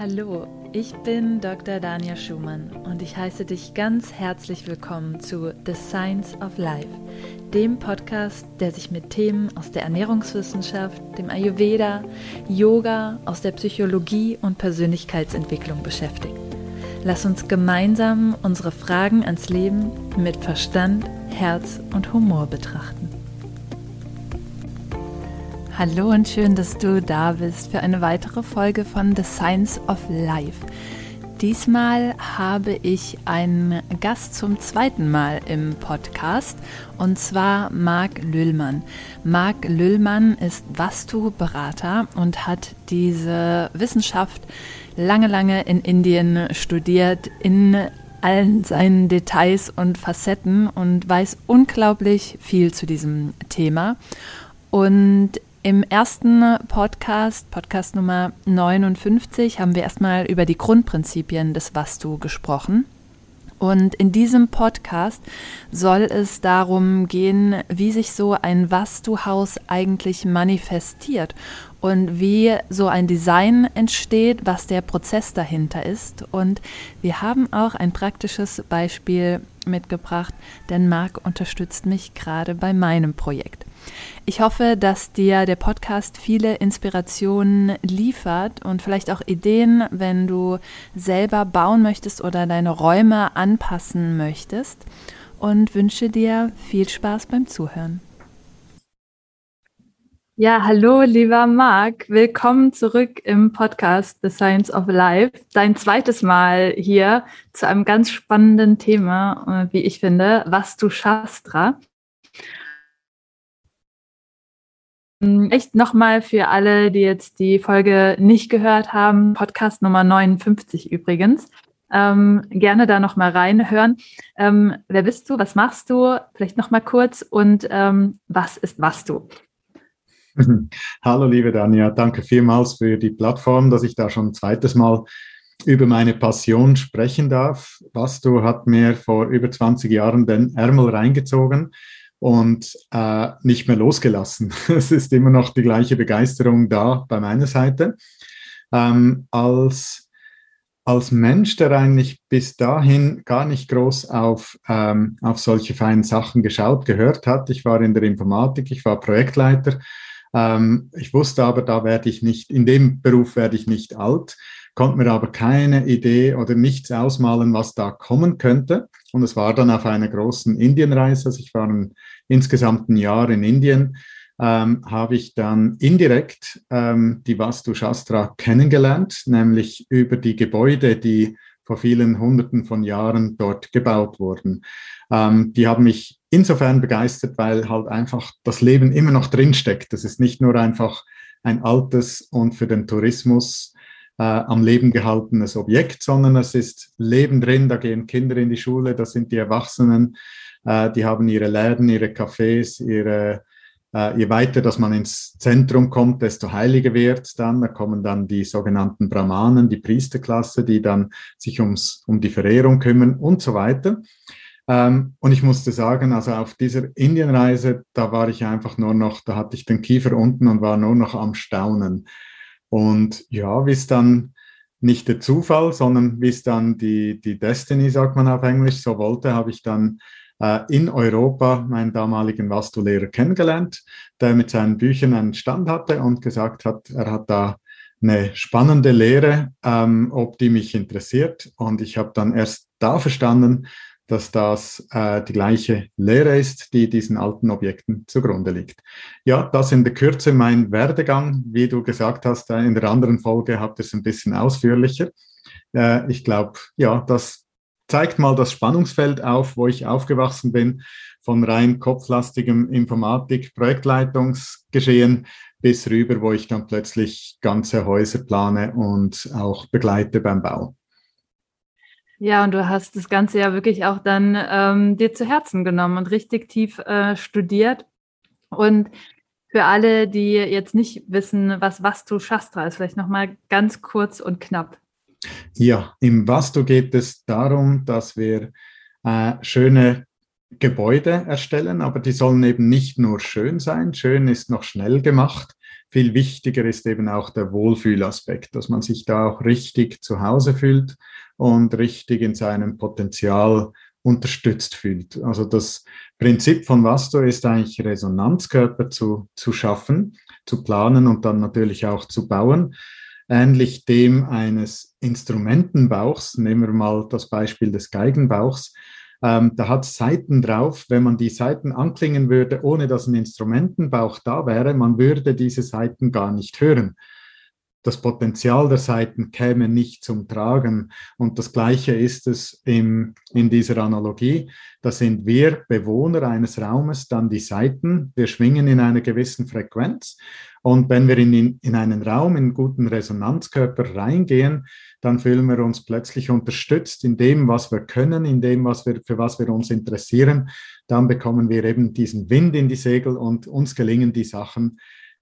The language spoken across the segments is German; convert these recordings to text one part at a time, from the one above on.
Hallo, ich bin Dr. Dania Schumann und ich heiße dich ganz herzlich willkommen zu The Science of Life, dem Podcast, der sich mit Themen aus der Ernährungswissenschaft, dem Ayurveda, Yoga, aus der Psychologie und Persönlichkeitsentwicklung beschäftigt. Lass uns gemeinsam unsere Fragen ans Leben mit Verstand, Herz und Humor betrachten. Hallo und schön, dass du da bist für eine weitere Folge von The Science of Life. Diesmal habe ich einen Gast zum zweiten Mal im Podcast und zwar Marc Lüllmann. Marc Lüllmann ist Vastu-Berater und hat diese Wissenschaft lange, lange in Indien studiert, in allen seinen Details und Facetten und weiß unglaublich viel zu diesem Thema. Und im ersten Podcast, Podcast Nummer 59, haben wir erstmal über die Grundprinzipien des Vastu gesprochen. Und in diesem Podcast soll es darum gehen, wie sich so ein Vastu-Haus eigentlich manifestiert und wie so ein Design entsteht, was der Prozess dahinter ist. Und wir haben auch ein praktisches Beispiel mitgebracht, denn Marc unterstützt mich gerade bei meinem Projekt. Ich hoffe, dass dir der Podcast viele Inspirationen liefert und vielleicht auch Ideen, wenn du selber bauen möchtest oder deine Räume anpassen möchtest. Und wünsche dir viel Spaß beim Zuhören. Ja, hallo, lieber Marc. Willkommen zurück im Podcast The Science of Life. Dein zweites Mal hier zu einem ganz spannenden Thema, äh, wie ich finde, Vastu Shastra. Ähm, echt nochmal für alle, die jetzt die Folge nicht gehört haben, Podcast Nummer 59 übrigens. Ähm, gerne da nochmal reinhören. Ähm, wer bist du? Was machst du? Vielleicht nochmal kurz und ähm, was ist was du? Hallo liebe Dania, danke vielmals für die Plattform, dass ich da schon ein zweites Mal über meine Passion sprechen darf. Was du hat mir vor über 20 Jahren den Ärmel reingezogen und äh, nicht mehr losgelassen. Es ist immer noch die gleiche Begeisterung da bei meiner Seite. Ähm, als, als Mensch, der eigentlich bis dahin gar nicht groß auf, ähm, auf solche feinen Sachen geschaut, gehört hat. Ich war in der Informatik, ich war Projektleiter. Ähm, ich wusste aber, da werde ich nicht, in dem Beruf werde ich nicht alt konnte mir aber keine Idee oder nichts ausmalen, was da kommen könnte. Und es war dann auf einer großen Indienreise, also ich war ein, insgesamt ein Jahr in Indien, ähm, habe ich dann indirekt ähm, die Vastu Shastra kennengelernt, nämlich über die Gebäude, die vor vielen Hunderten von Jahren dort gebaut wurden. Ähm, die haben mich insofern begeistert, weil halt einfach das Leben immer noch drinsteckt. Das ist nicht nur einfach ein altes und für den Tourismus äh, am Leben gehaltenes Objekt, sondern es ist Leben drin, da gehen Kinder in die Schule, das sind die Erwachsenen, äh, die haben ihre Läden, ihre Cafés, ihre, äh, je weiter, dass man ins Zentrum kommt, desto heiliger wird dann. Da kommen dann die sogenannten Brahmanen, die Priesterklasse, die dann sich ums, um die Verehrung kümmern und so weiter. Ähm, und ich musste sagen, also auf dieser Indienreise, da war ich einfach nur noch, da hatte ich den Kiefer unten und war nur noch am Staunen. Und ja, wie es dann nicht der Zufall, sondern wie es dann die, die Destiny, sagt man auf Englisch, so wollte, habe ich dann äh, in Europa meinen damaligen Vastu-Lehrer kennengelernt, der mit seinen Büchern einen Stand hatte und gesagt hat, er hat da eine spannende Lehre, ähm, ob die mich interessiert. Und ich habe dann erst da verstanden, dass das äh, die gleiche Lehre ist, die diesen alten Objekten zugrunde liegt. Ja, das in der Kürze mein Werdegang. Wie du gesagt hast, äh, in der anderen Folge habt ihr es ein bisschen ausführlicher. Äh, ich glaube, ja, das zeigt mal das Spannungsfeld auf, wo ich aufgewachsen bin, von rein kopflastigem Informatik, Projektleitungsgeschehen bis rüber, wo ich dann plötzlich ganze Häuser plane und auch begleite beim Bau. Ja, und du hast das Ganze ja wirklich auch dann ähm, dir zu Herzen genommen und richtig tief äh, studiert. Und für alle, die jetzt nicht wissen, was Vastu Shastra ist, vielleicht nochmal ganz kurz und knapp. Ja, im Vastu geht es darum, dass wir äh, schöne Gebäude erstellen, aber die sollen eben nicht nur schön sein. Schön ist noch schnell gemacht. Viel wichtiger ist eben auch der Wohlfühlaspekt, dass man sich da auch richtig zu Hause fühlt und richtig in seinem Potenzial unterstützt fühlt. Also das Prinzip von Vasto ist eigentlich Resonanzkörper zu, zu schaffen, zu planen und dann natürlich auch zu bauen. Ähnlich dem eines Instrumentenbauchs, nehmen wir mal das Beispiel des Geigenbauchs, ähm, da hat Seiten drauf. Wenn man die Seiten anklingen würde, ohne dass ein Instrumentenbauch da wäre, man würde diese Seiten gar nicht hören. Das Potenzial der Seiten käme nicht zum Tragen. Und das Gleiche ist es im, in dieser Analogie. Da sind wir Bewohner eines Raumes, dann die Seiten. Wir schwingen in einer gewissen Frequenz. Und wenn wir in, in einen Raum, in einen guten Resonanzkörper reingehen, dann fühlen wir uns plötzlich unterstützt in dem, was wir können, in dem, was wir, für was wir uns interessieren. Dann bekommen wir eben diesen Wind in die Segel und uns gelingen die Sachen,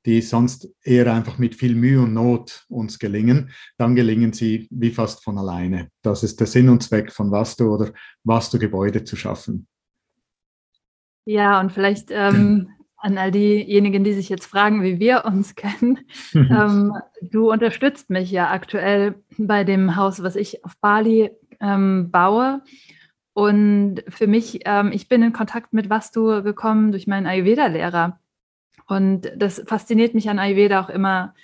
die sonst eher einfach mit viel Mühe und Not uns gelingen, dann gelingen sie wie fast von alleine. Das ist der Sinn und Zweck von Vastu oder Vastu-Gebäude zu schaffen. Ja, und vielleicht ähm, an all diejenigen, die sich jetzt fragen, wie wir uns kennen. ähm, du unterstützt mich ja aktuell bei dem Haus, was ich auf Bali ähm, baue. Und für mich, ähm, ich bin in Kontakt mit Vastu gekommen durch meinen Ayurveda-Lehrer. Und das fasziniert mich an Ayurveda auch immer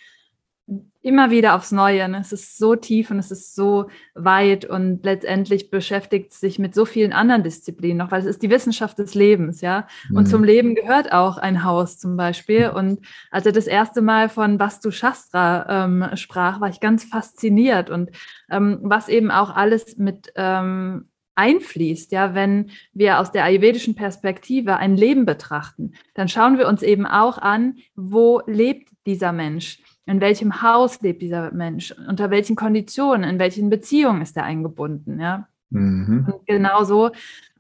immer wieder aufs Neue. Ne? Es ist so tief und es ist so weit und letztendlich beschäftigt sich mit so vielen anderen Disziplinen noch, weil es ist die Wissenschaft des Lebens, ja. Mhm. Und zum Leben gehört auch ein Haus zum Beispiel. Mhm. Und als er das erste Mal von Vastu Shastra ähm, sprach, war ich ganz fasziniert und ähm, was eben auch alles mit ähm, einfließt, ja, wenn wir aus der ayurvedischen Perspektive ein Leben betrachten, dann schauen wir uns eben auch an, wo lebt dieser Mensch? In welchem Haus lebt dieser Mensch? Unter welchen Konditionen? In welchen Beziehungen ist er eingebunden? Ja. Mhm. Und genauso,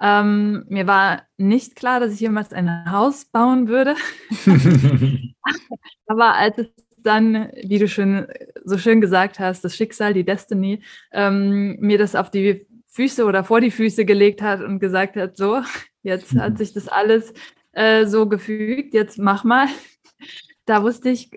ähm, mir war nicht klar, dass ich jemals ein Haus bauen würde. Aber als es dann, wie du schon so schön gesagt hast, das Schicksal, die Destiny, ähm, mir das auf die Füße oder vor die Füße gelegt hat und gesagt hat, so, jetzt hat sich das alles äh, so gefügt, jetzt mach mal da wusste ich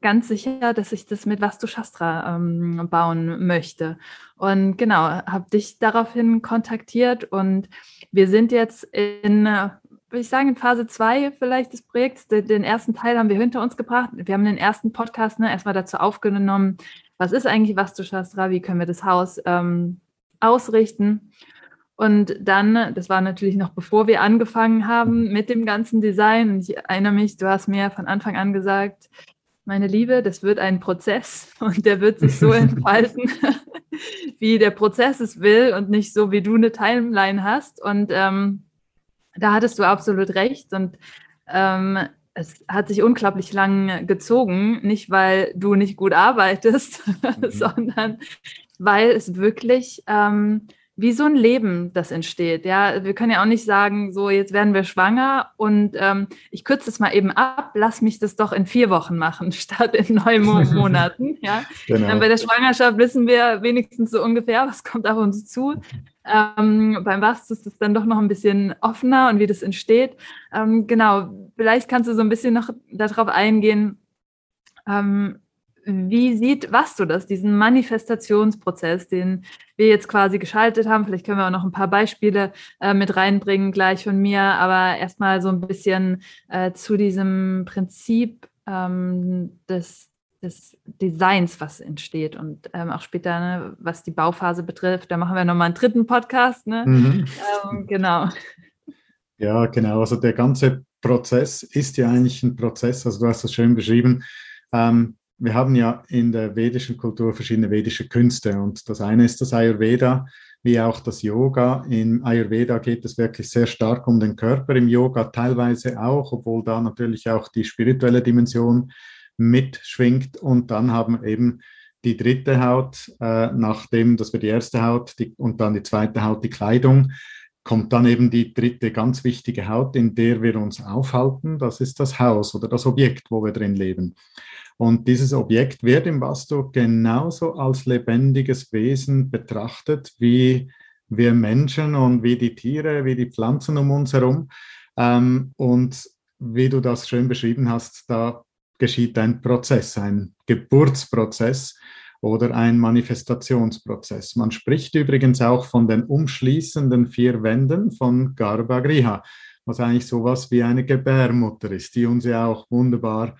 ganz sicher, dass ich das mit Vastu Shastra ähm, bauen möchte. Und genau, habe dich daraufhin kontaktiert und wir sind jetzt in, würde ich sagen, in Phase 2 vielleicht des Projekts. Den ersten Teil haben wir hinter uns gebracht. Wir haben den ersten Podcast ne, erstmal dazu aufgenommen, was ist eigentlich Vastu Shastra, wie können wir das Haus ähm, ausrichten. Und dann, das war natürlich noch bevor wir angefangen haben mit dem ganzen Design. Und ich erinnere mich, du hast mir von Anfang an gesagt, meine Liebe, das wird ein Prozess und der wird sich so entfalten, wie der Prozess es will und nicht so, wie du eine Timeline hast. Und ähm, da hattest du absolut recht. Und ähm, es hat sich unglaublich lang gezogen, nicht weil du nicht gut arbeitest, mhm. sondern weil es wirklich ähm, wie so ein Leben, das entsteht. Ja, wir können ja auch nicht sagen, so jetzt werden wir schwanger und ähm, ich kürze es mal eben ab, lass mich das doch in vier Wochen machen statt in neun Mo Monaten. Ja, genau. bei der Schwangerschaft wissen wir wenigstens so ungefähr, was kommt auf uns zu. Ähm, beim Wachstum ist es dann doch noch ein bisschen offener und wie das entsteht. Ähm, genau, vielleicht kannst du so ein bisschen noch darauf eingehen, ähm, wie sieht was du das, diesen Manifestationsprozess, den wir jetzt quasi geschaltet haben? Vielleicht können wir auch noch ein paar Beispiele äh, mit reinbringen gleich von mir, aber erstmal so ein bisschen äh, zu diesem Prinzip ähm, des, des Designs, was entsteht und ähm, auch später, ne, was die Bauphase betrifft. Da machen wir nochmal einen dritten Podcast. Ne? Mhm. Ähm, genau. Ja, genau. Also der ganze Prozess ist ja eigentlich ein Prozess, also du hast das schön beschrieben. Wir haben ja in der vedischen Kultur verschiedene vedische Künste und das eine ist das Ayurveda, wie auch das Yoga. Im Ayurveda geht es wirklich sehr stark um den Körper, im Yoga teilweise auch, obwohl da natürlich auch die spirituelle Dimension mitschwingt und dann haben wir eben die dritte Haut, äh, nachdem, dass wir die erste Haut die, und dann die zweite Haut, die Kleidung, kommt dann eben die dritte ganz wichtige Haut, in der wir uns aufhalten. Das ist das Haus oder das Objekt, wo wir drin leben. Und dieses Objekt wird im Vasto genauso als lebendiges Wesen betrachtet wie wir Menschen und wie die Tiere, wie die Pflanzen um uns herum. Ähm, und wie du das schön beschrieben hast, da geschieht ein Prozess, ein Geburtsprozess oder ein Manifestationsprozess. Man spricht übrigens auch von den umschließenden vier Wänden von Garbhagriha, was eigentlich sowas wie eine Gebärmutter ist, die uns ja auch wunderbar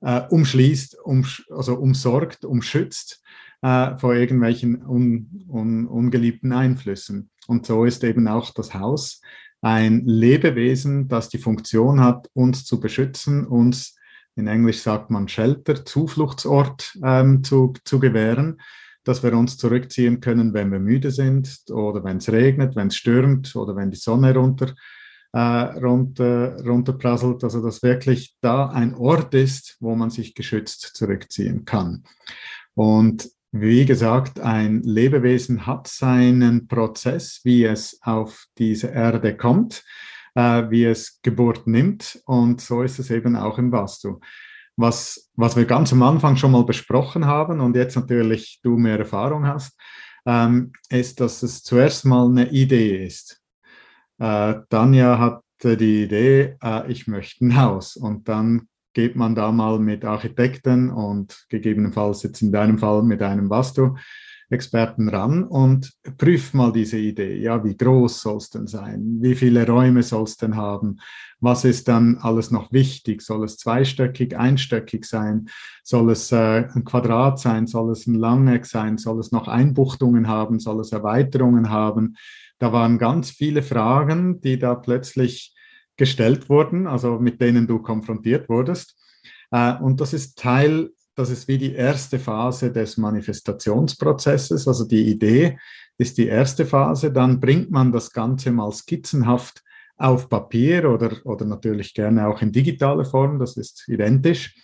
äh, umschließt, um, also umsorgt, umschützt äh, vor irgendwelchen un, un, ungeliebten Einflüssen. Und so ist eben auch das Haus ein Lebewesen, das die Funktion hat, uns zu beschützen, uns, in Englisch sagt man Shelter, Zufluchtsort ähm, zu, zu gewähren, dass wir uns zurückziehen können, wenn wir müde sind oder wenn es regnet, wenn es stürmt oder wenn die Sonne runter, äh, runter, runterprasselt. Also dass wirklich da ein Ort ist, wo man sich geschützt zurückziehen kann. Und wie gesagt, ein Lebewesen hat seinen Prozess, wie es auf diese Erde kommt, äh, wie es Geburt nimmt. Und so ist es eben auch im Vastu. Was, was wir ganz am Anfang schon mal besprochen haben und jetzt natürlich du mehr Erfahrung hast, ähm, ist, dass es zuerst mal eine Idee ist. Äh, Tanja hatte die Idee, äh, ich möchte ein Haus. Und dann geht man da mal mit Architekten und gegebenenfalls jetzt in deinem Fall mit einem Vastu-Experten ran und prüft mal diese Idee. Ja, wie groß soll es denn sein? Wie viele Räume soll es denn haben? Was ist dann alles noch wichtig? Soll es zweistöckig, einstöckig sein? Soll es äh, ein Quadrat sein? Soll es ein Langeck sein? Soll es noch Einbuchtungen haben? Soll es Erweiterungen haben? Da waren ganz viele Fragen, die da plötzlich gestellt wurden, also mit denen du konfrontiert wurdest. Äh, und das ist Teil, das ist wie die erste Phase des Manifestationsprozesses, also die Idee ist die erste Phase, dann bringt man das Ganze mal skizzenhaft auf Papier oder, oder natürlich gerne auch in digitaler Form, das ist identisch.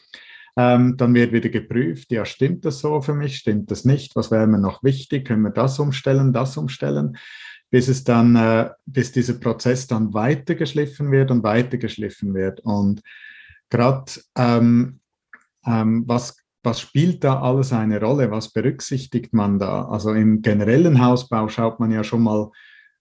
Ähm, dann wird wieder geprüft, ja, stimmt das so für mich, stimmt das nicht, was wäre mir noch wichtig, können wir das umstellen, das umstellen bis es dann, äh, bis dieser Prozess dann weitergeschliffen wird und weitergeschliffen wird. Und gerade ähm, ähm, was, was spielt da alles eine Rolle? Was berücksichtigt man da? Also im generellen Hausbau schaut man ja schon mal,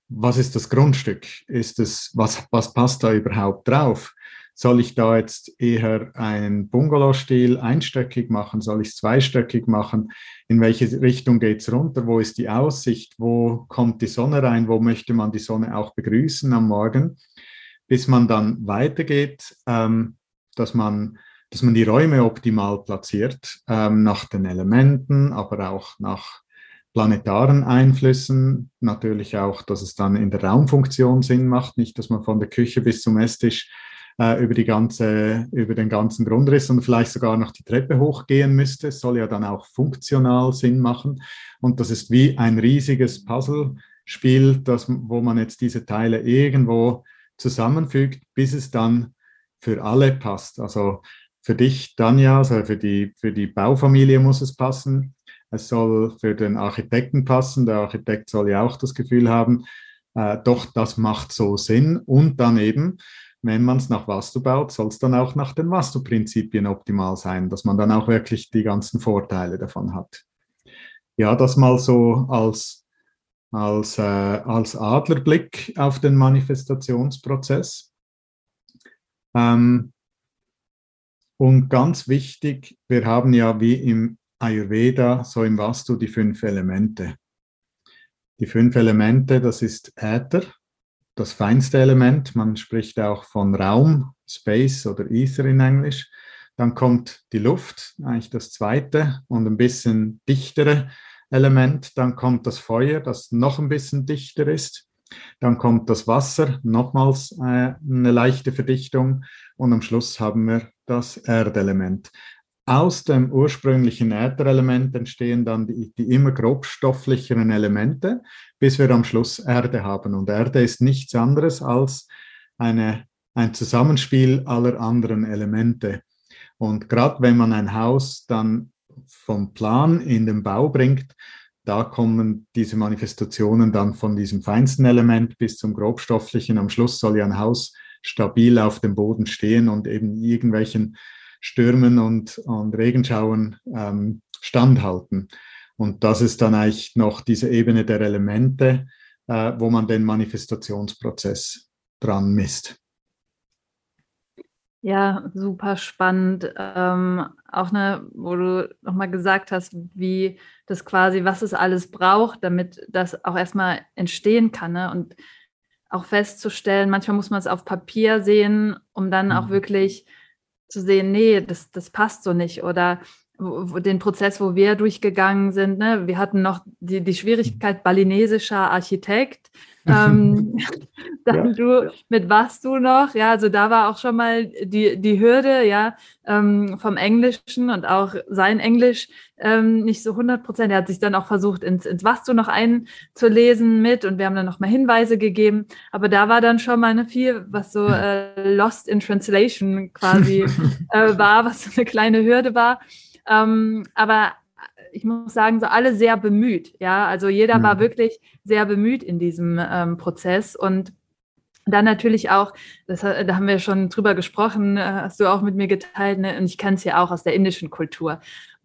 was ist das Grundstück? Ist es, was, was passt da überhaupt drauf? Soll ich da jetzt eher einen Bungalow-Stil einstöckig machen? Soll ich es zweistöckig machen? In welche Richtung geht es runter? Wo ist die Aussicht? Wo kommt die Sonne rein? Wo möchte man die Sonne auch begrüßen am Morgen? Bis man dann weitergeht, ähm, dass, man, dass man die Räume optimal platziert, ähm, nach den Elementen, aber auch nach planetaren Einflüssen. Natürlich auch, dass es dann in der Raumfunktion Sinn macht, nicht, dass man von der Küche bis zum Esstisch äh, über, die ganze, über den ganzen Grundriss und vielleicht sogar noch die Treppe hochgehen müsste. Es soll ja dann auch funktional Sinn machen. Und das ist wie ein riesiges Puzzlespiel, das, wo man jetzt diese Teile irgendwo zusammenfügt, bis es dann für alle passt. Also für dich, Tanja, also für die, für die Baufamilie muss es passen. Es soll für den Architekten passen. Der Architekt soll ja auch das Gefühl haben, äh, doch, das macht so Sinn. Und dann eben wenn man es nach Vastu baut, soll es dann auch nach den Vastu-Prinzipien optimal sein, dass man dann auch wirklich die ganzen Vorteile davon hat. Ja, das mal so als, als, äh, als Adlerblick auf den Manifestationsprozess. Ähm, und ganz wichtig, wir haben ja wie im Ayurveda, so im Vastu, die fünf Elemente. Die fünf Elemente, das ist Äther, das feinste Element. Man spricht auch von Raum, Space oder Ether in Englisch. Dann kommt die Luft, eigentlich das zweite und ein bisschen dichtere Element. Dann kommt das Feuer, das noch ein bisschen dichter ist. Dann kommt das Wasser, nochmals äh, eine leichte Verdichtung. Und am Schluss haben wir das Erdelement. Aus dem ursprünglichen Ätherelement entstehen dann die, die immer grobstofflicheren Elemente, bis wir am Schluss Erde haben. Und Erde ist nichts anderes als eine, ein Zusammenspiel aller anderen Elemente. Und gerade wenn man ein Haus dann vom Plan in den Bau bringt, da kommen diese Manifestationen dann von diesem feinsten Element bis zum grobstofflichen. Am Schluss soll ja ein Haus stabil auf dem Boden stehen und eben irgendwelchen Stürmen und, und Regenschauern ähm, standhalten. Und das ist dann eigentlich noch diese Ebene der Elemente, äh, wo man den Manifestationsprozess dran misst. Ja, super spannend. Ähm, auch ne, wo du nochmal gesagt hast, wie das quasi, was es alles braucht, damit das auch erstmal entstehen kann. Ne? Und auch festzustellen, manchmal muss man es auf Papier sehen, um dann auch mhm. wirklich zu sehen, nee, das, das passt so nicht. Oder den Prozess, wo wir durchgegangen sind. Ne? Wir hatten noch die, die Schwierigkeit balinesischer Architekt. ähm, dann ja. du, mit was du noch? Ja, also da war auch schon mal die, die Hürde, ja, ähm, vom Englischen und auch sein Englisch ähm, nicht so 100 Prozent. Er hat sich dann auch versucht, ins, ins Was du noch einzulesen mit und wir haben dann noch mal Hinweise gegeben. Aber da war dann schon mal eine viel, was so äh, Lost in Translation quasi äh, war, was so eine kleine Hürde war. Ähm, aber ich muss sagen, so alle sehr bemüht. Ja, also jeder mhm. war wirklich sehr bemüht in diesem ähm, Prozess und dann natürlich auch, das, da haben wir schon drüber gesprochen, äh, hast du auch mit mir geteilt, ne? und ich kenne es ja auch aus der indischen Kultur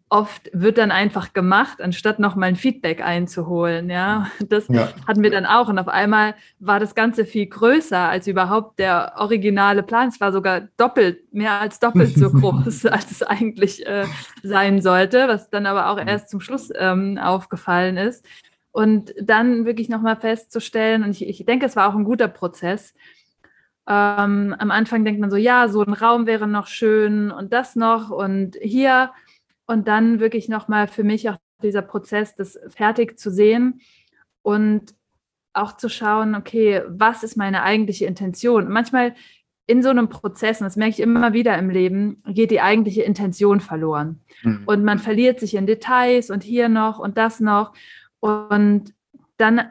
oft wird dann einfach gemacht, anstatt nochmal ein Feedback einzuholen. Ja, das ja. hatten wir dann auch. Und auf einmal war das Ganze viel größer als überhaupt der originale Plan. Es war sogar doppelt, mehr als doppelt so groß, als es eigentlich äh, sein sollte, was dann aber auch erst zum Schluss ähm, aufgefallen ist. Und dann wirklich nochmal festzustellen, und ich, ich denke, es war auch ein guter Prozess, ähm, am Anfang denkt man so, ja, so ein Raum wäre noch schön und das noch und hier und dann wirklich nochmal für mich auch dieser Prozess, das fertig zu sehen und auch zu schauen, okay, was ist meine eigentliche Intention? manchmal in so einem Prozess, und das merke ich immer wieder im Leben, geht die eigentliche Intention verloren. Mhm. Und man verliert sich in Details und hier noch und das noch. Und dann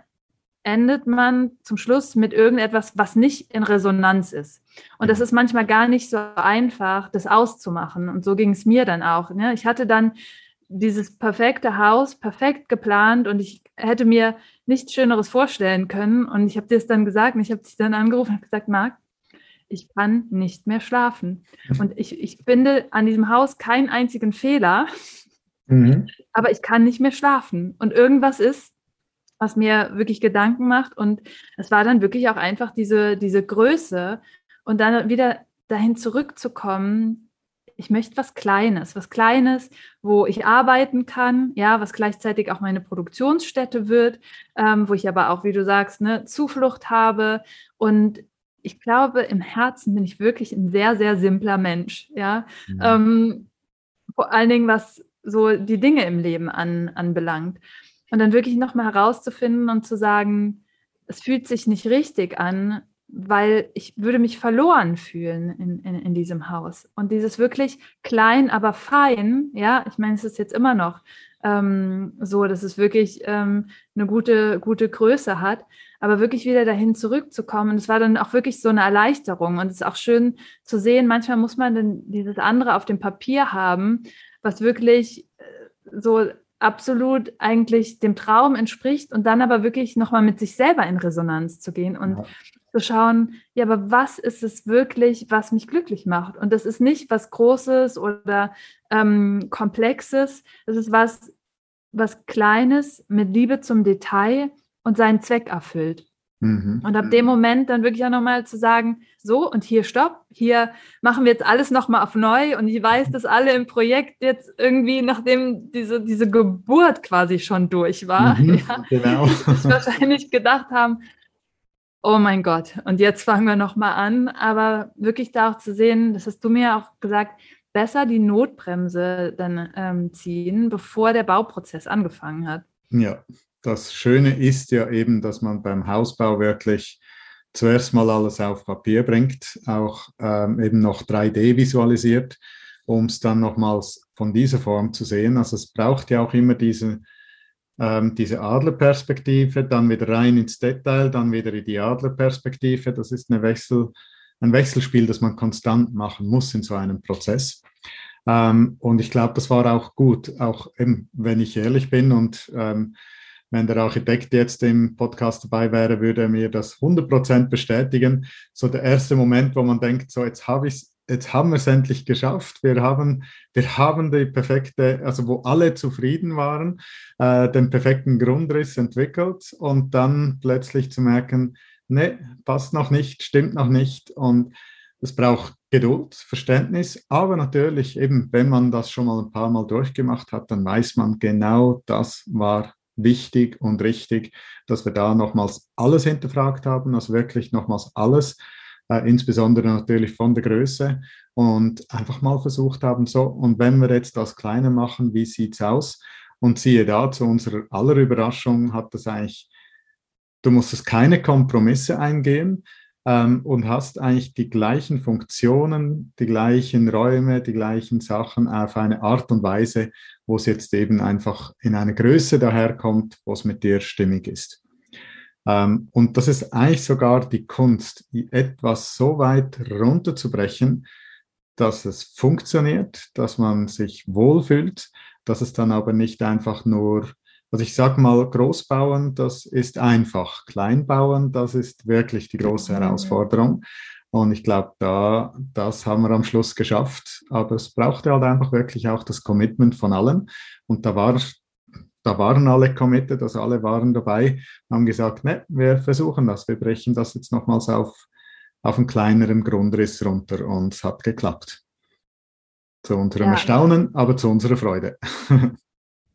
endet man zum Schluss mit irgendetwas, was nicht in Resonanz ist. Und das ist manchmal gar nicht so einfach, das auszumachen. Und so ging es mir dann auch. Ne? Ich hatte dann dieses perfekte Haus perfekt geplant und ich hätte mir nichts Schöneres vorstellen können. Und ich habe dir es dann gesagt und ich habe dich dann angerufen und gesagt, Marc, ich kann nicht mehr schlafen. Und ich, ich finde an diesem Haus keinen einzigen Fehler, mhm. aber ich kann nicht mehr schlafen. Und irgendwas ist, was mir wirklich Gedanken macht. Und es war dann wirklich auch einfach diese, diese Größe und dann wieder dahin zurückzukommen, ich möchte was Kleines, was Kleines, wo ich arbeiten kann, ja, was gleichzeitig auch meine Produktionsstätte wird, ähm, wo ich aber auch, wie du sagst, ne, Zuflucht habe. Und ich glaube, im Herzen bin ich wirklich ein sehr, sehr simpler Mensch, ja. Mhm. Ähm, vor allen Dingen, was so die Dinge im Leben an, anbelangt. Und dann wirklich nochmal herauszufinden und zu sagen, es fühlt sich nicht richtig an, weil ich würde mich verloren fühlen in, in, in diesem Haus. Und dieses wirklich klein, aber fein, ja, ich meine, es ist jetzt immer noch ähm, so, dass es wirklich ähm, eine gute, gute Größe hat, aber wirklich wieder dahin zurückzukommen. Und es war dann auch wirklich so eine Erleichterung. Und es ist auch schön zu sehen, manchmal muss man dann dieses andere auf dem Papier haben, was wirklich äh, so absolut eigentlich dem Traum entspricht und dann aber wirklich nochmal mit sich selber in Resonanz zu gehen und ja zu schauen, ja, aber was ist es wirklich, was mich glücklich macht? Und das ist nicht was Großes oder ähm, Komplexes, das ist was, was Kleines mit Liebe zum Detail und seinen Zweck erfüllt. Mhm. Und ab dem Moment dann wirklich auch nochmal zu sagen, so und hier stopp, hier machen wir jetzt alles nochmal auf neu und ich weiß, dass alle im Projekt jetzt irgendwie, nachdem diese, diese Geburt quasi schon durch war, mhm, ja, genau. wahrscheinlich gedacht haben, oh mein Gott, und jetzt fangen wir nochmal an. Aber wirklich da auch zu sehen, das hast du mir auch gesagt, besser die Notbremse dann ähm, ziehen, bevor der Bauprozess angefangen hat. Ja, das Schöne ist ja eben, dass man beim Hausbau wirklich zuerst mal alles auf Papier bringt, auch ähm, eben noch 3D visualisiert, um es dann nochmals von dieser Form zu sehen. Also es braucht ja auch immer diese ähm, diese Adlerperspektive, dann wieder rein ins Detail, dann wieder in die Adlerperspektive. Das ist eine Wechsel, ein Wechselspiel, das man konstant machen muss in so einem Prozess. Ähm, und ich glaube, das war auch gut, auch eben, wenn ich ehrlich bin und ähm, wenn der Architekt jetzt im Podcast dabei wäre, würde er mir das 100% bestätigen. So der erste Moment, wo man denkt, so jetzt habe ich jetzt haben wir es endlich geschafft. Wir haben, wir haben die perfekte, also wo alle zufrieden waren, äh, den perfekten Grundriss entwickelt und dann plötzlich zu merken, nee, passt noch nicht, stimmt noch nicht. Und es braucht Geduld, Verständnis, aber natürlich eben, wenn man das schon mal ein paar Mal durchgemacht hat, dann weiß man genau, das war wichtig und richtig, dass wir da nochmals alles hinterfragt haben, also wirklich nochmals alles, äh, insbesondere natürlich von der Größe und einfach mal versucht haben, so, und wenn wir jetzt das kleiner machen, wie sieht es aus? Und siehe da, zu unserer aller Überraschung hat das eigentlich, du musstest keine Kompromisse eingehen, ähm, und hast eigentlich die gleichen Funktionen, die gleichen Räume, die gleichen Sachen auf eine Art und Weise, wo es jetzt eben einfach in eine Größe daherkommt, wo es mit dir stimmig ist. Ähm, und das ist eigentlich sogar die Kunst, etwas so weit runterzubrechen, dass es funktioniert, dass man sich wohlfühlt, dass es dann aber nicht einfach nur also ich sage mal, Großbauen, das ist einfach. Kleinbauen, das ist wirklich die große mhm. Herausforderung. Und ich glaube, da, das haben wir am Schluss geschafft. Aber es brauchte halt einfach wirklich auch das Commitment von allen. Und da, war, da waren alle committed, also alle waren dabei, haben gesagt, ne, wir versuchen das, wir brechen das jetzt nochmals auf, auf einen kleineren Grundriss runter. Und es hat geklappt. Zu unserem ja. Erstaunen, aber zu unserer Freude.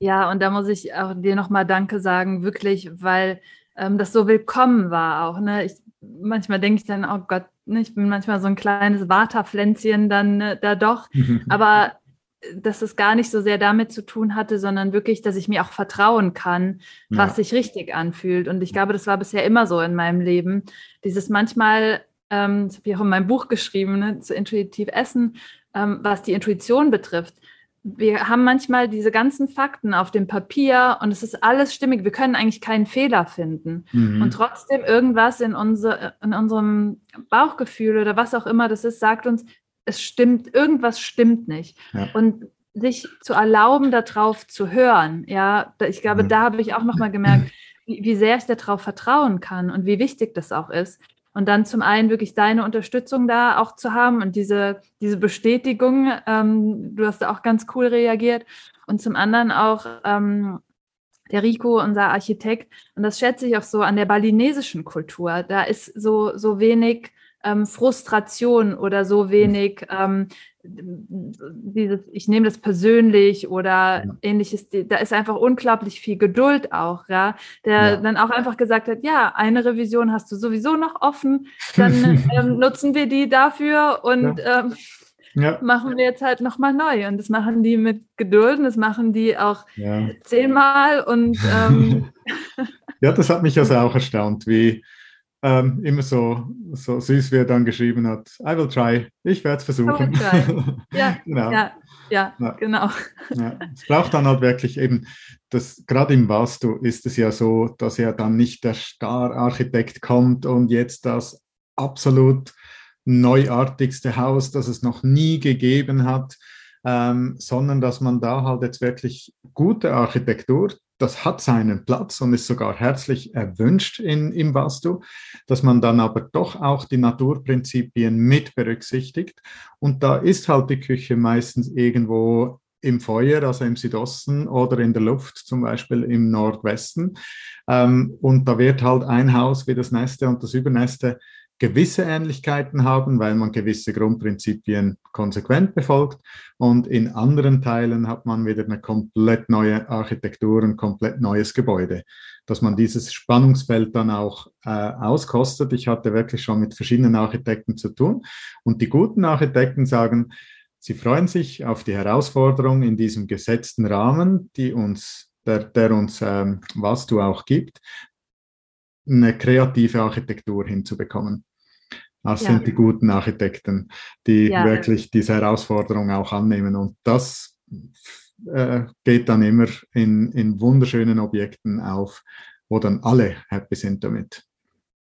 Ja, und da muss ich auch dir nochmal Danke sagen, wirklich, weil ähm, das so willkommen war auch. Ne? Ich, manchmal denke ich dann, oh Gott, ne, ich bin manchmal so ein kleines Waterpflänzchen dann ne, da doch. Aber äh, dass es gar nicht so sehr damit zu tun hatte, sondern wirklich, dass ich mir auch vertrauen kann, was ja. sich richtig anfühlt. Und ich glaube, das war bisher immer so in meinem Leben. Dieses manchmal, ähm, das habe ich auch in meinem Buch geschrieben, ne, zu intuitiv essen, ähm, was die Intuition betrifft wir haben manchmal diese ganzen Fakten auf dem Papier und es ist alles stimmig. Wir können eigentlich keinen Fehler finden. Mhm. Und trotzdem irgendwas in, unser, in unserem Bauchgefühl oder was auch immer das ist, sagt uns, es stimmt, irgendwas stimmt nicht. Ja. Und sich zu erlauben, darauf zu hören, ja, ich glaube, mhm. da habe ich auch nochmal gemerkt, wie, wie sehr ich darauf vertrauen kann und wie wichtig das auch ist. Und dann zum einen wirklich deine Unterstützung da auch zu haben und diese, diese Bestätigung, ähm, du hast da auch ganz cool reagiert. Und zum anderen auch ähm, der Rico, unser Architekt. Und das schätze ich auch so an der balinesischen Kultur. Da ist so, so wenig ähm, Frustration oder so wenig ähm, dieses, ich nehme das persönlich oder ja. ähnliches, da ist einfach unglaublich viel Geduld auch, ja, der ja. dann auch einfach gesagt hat, ja, eine Revision hast du sowieso noch offen, dann ähm, nutzen wir die dafür und ja. Ähm, machen wir jetzt halt nochmal neu. Und das machen die mit Geduld und das machen die auch zehnmal und ähm, ja, das hat mich also auch erstaunt, wie ähm, immer so, so süß, wie er dann geschrieben hat, I will try, ich werde es versuchen. ja, genau. Ja, ja, ja, genau. Ja, es braucht dann halt wirklich eben, das, gerade im Vastu ist es ja so, dass ja dann nicht der Star-Architekt kommt und jetzt das absolut neuartigste Haus, das es noch nie gegeben hat, ähm, sondern dass man da halt jetzt wirklich gute Architektur, das hat seinen Platz und ist sogar herzlich erwünscht in, im Vastu, dass man dann aber doch auch die Naturprinzipien mit berücksichtigt. Und da ist halt die Küche meistens irgendwo im Feuer, also im Südosten oder in der Luft, zum Beispiel im Nordwesten. Ähm, und da wird halt ein Haus wie das nächste und das übernächste gewisse Ähnlichkeiten haben, weil man gewisse Grundprinzipien konsequent befolgt. Und in anderen Teilen hat man wieder eine komplett neue Architektur, ein komplett neues Gebäude, dass man dieses Spannungsfeld dann auch äh, auskostet. Ich hatte wirklich schon mit verschiedenen Architekten zu tun. Und die guten Architekten sagen, sie freuen sich auf die Herausforderung in diesem gesetzten Rahmen, die uns, der, der uns ähm, was du auch gibt, eine kreative Architektur hinzubekommen. Das ja. sind die guten Architekten, die ja. wirklich diese Herausforderung auch annehmen. Und das äh, geht dann immer in, in wunderschönen Objekten auf, wo dann alle happy sind damit.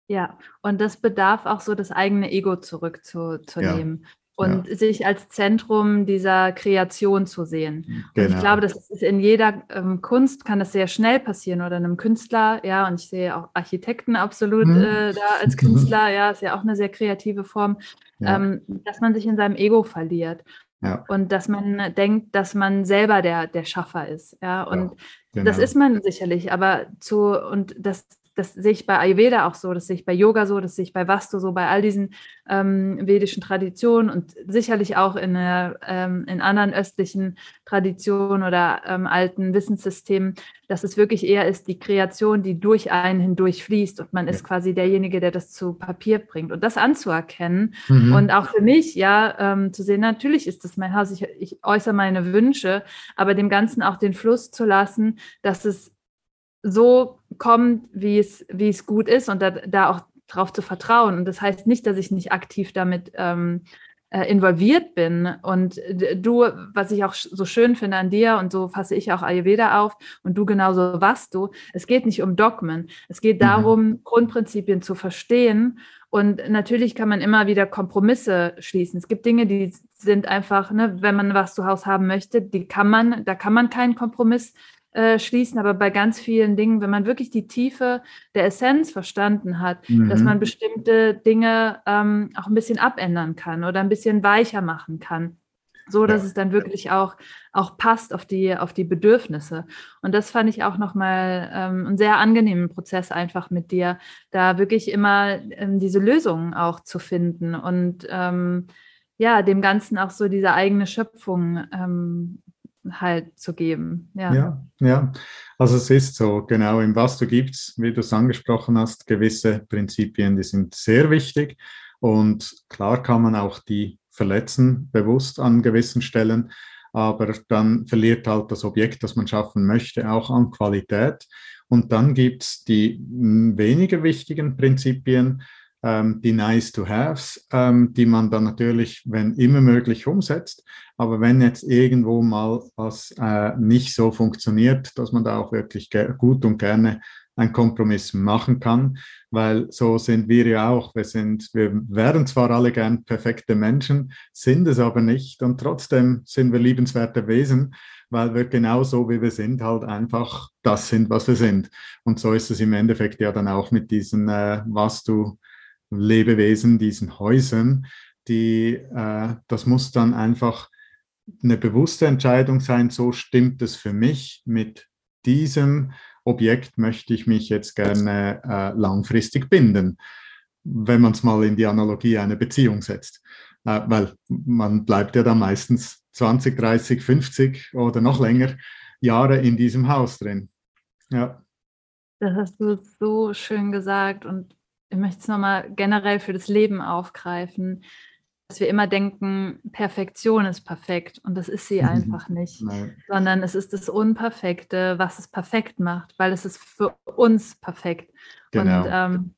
Ja, und das bedarf auch so das eigene Ego zurückzunehmen. Ja und ja. sich als Zentrum dieser Kreation zu sehen. Genau. ich glaube, das ist in jeder ähm, Kunst kann das sehr schnell passieren oder einem Künstler, ja, und ich sehe auch Architekten absolut mhm. äh, da als Künstler, ja, ist ja auch eine sehr kreative Form, ja. ähm, dass man sich in seinem Ego verliert. Ja. Und dass man denkt, dass man selber der, der Schaffer ist. Ja, und genau. das ist man sicherlich, aber zu, und das das sehe ich bei Ayurveda auch so, das sehe ich bei Yoga so, das sehe ich bei Vastu so, bei all diesen ähm, vedischen Traditionen und sicherlich auch in, ähm, in anderen östlichen Traditionen oder ähm, alten Wissenssystemen, dass es wirklich eher ist die Kreation, die durch einen hindurch fließt und man ist quasi derjenige, der das zu Papier bringt und das anzuerkennen mhm. und auch für mich ja ähm, zu sehen, natürlich ist das mein Haus, ich, ich äußere meine Wünsche, aber dem Ganzen auch den Fluss zu lassen, dass es so kommt, wie es, wie es gut ist und da, da auch drauf zu vertrauen. Und das heißt nicht, dass ich nicht aktiv damit ähm, äh, involviert bin. Und du, was ich auch so schön finde an dir, und so fasse ich auch Ayurveda auf, und du genauso was du, es geht nicht um Dogmen. Es geht mhm. darum, mhm. Grundprinzipien zu verstehen. Und natürlich kann man immer wieder Kompromisse schließen. Es gibt Dinge, die sind einfach, ne, wenn man was zu Hause haben möchte, die kann man, da kann man keinen Kompromiss äh, schließen, aber bei ganz vielen Dingen, wenn man wirklich die Tiefe der Essenz verstanden hat, mhm. dass man bestimmte Dinge ähm, auch ein bisschen abändern kann oder ein bisschen weicher machen kann. So dass ja. es dann wirklich auch, auch passt auf die, auf die Bedürfnisse. Und das fand ich auch nochmal ähm, einen sehr angenehmen Prozess einfach mit dir, da wirklich immer ähm, diese Lösungen auch zu finden und ähm, ja, dem Ganzen auch so diese eigene Schöpfung ähm, halt zu geben. Ja. ja, ja. Also es ist so, genau, im Vastu gibt es, wie du es angesprochen hast, gewisse Prinzipien, die sind sehr wichtig. Und klar kann man auch die verletzen, bewusst an gewissen Stellen, aber dann verliert halt das Objekt, das man schaffen möchte, auch an Qualität. Und dann gibt es die weniger wichtigen Prinzipien, die Nice-to-Haves, ähm, die man dann natürlich, wenn immer möglich, umsetzt. Aber wenn jetzt irgendwo mal was äh, nicht so funktioniert, dass man da auch wirklich gut und gerne einen Kompromiss machen kann, weil so sind wir ja auch. Wir sind, wir wären zwar alle gern perfekte Menschen, sind es aber nicht und trotzdem sind wir liebenswerte Wesen, weil wir genauso wie wir sind halt einfach das sind, was wir sind. Und so ist es im Endeffekt ja dann auch mit diesen, äh, was du Lebewesen, diesen Häusern, die, äh, das muss dann einfach eine bewusste Entscheidung sein, so stimmt es für mich, mit diesem Objekt möchte ich mich jetzt gerne äh, langfristig binden, wenn man es mal in die Analogie einer Beziehung setzt. Äh, weil man bleibt ja dann meistens 20, 30, 50 oder noch länger Jahre in diesem Haus drin. Ja. Das hast du so schön gesagt und ich möchte es nochmal generell für das Leben aufgreifen, dass wir immer denken, Perfektion ist perfekt und das ist sie mhm. einfach nicht, Nein. sondern es ist das Unperfekte, was es perfekt macht, weil es ist für uns perfekt. Genau. Und ähm,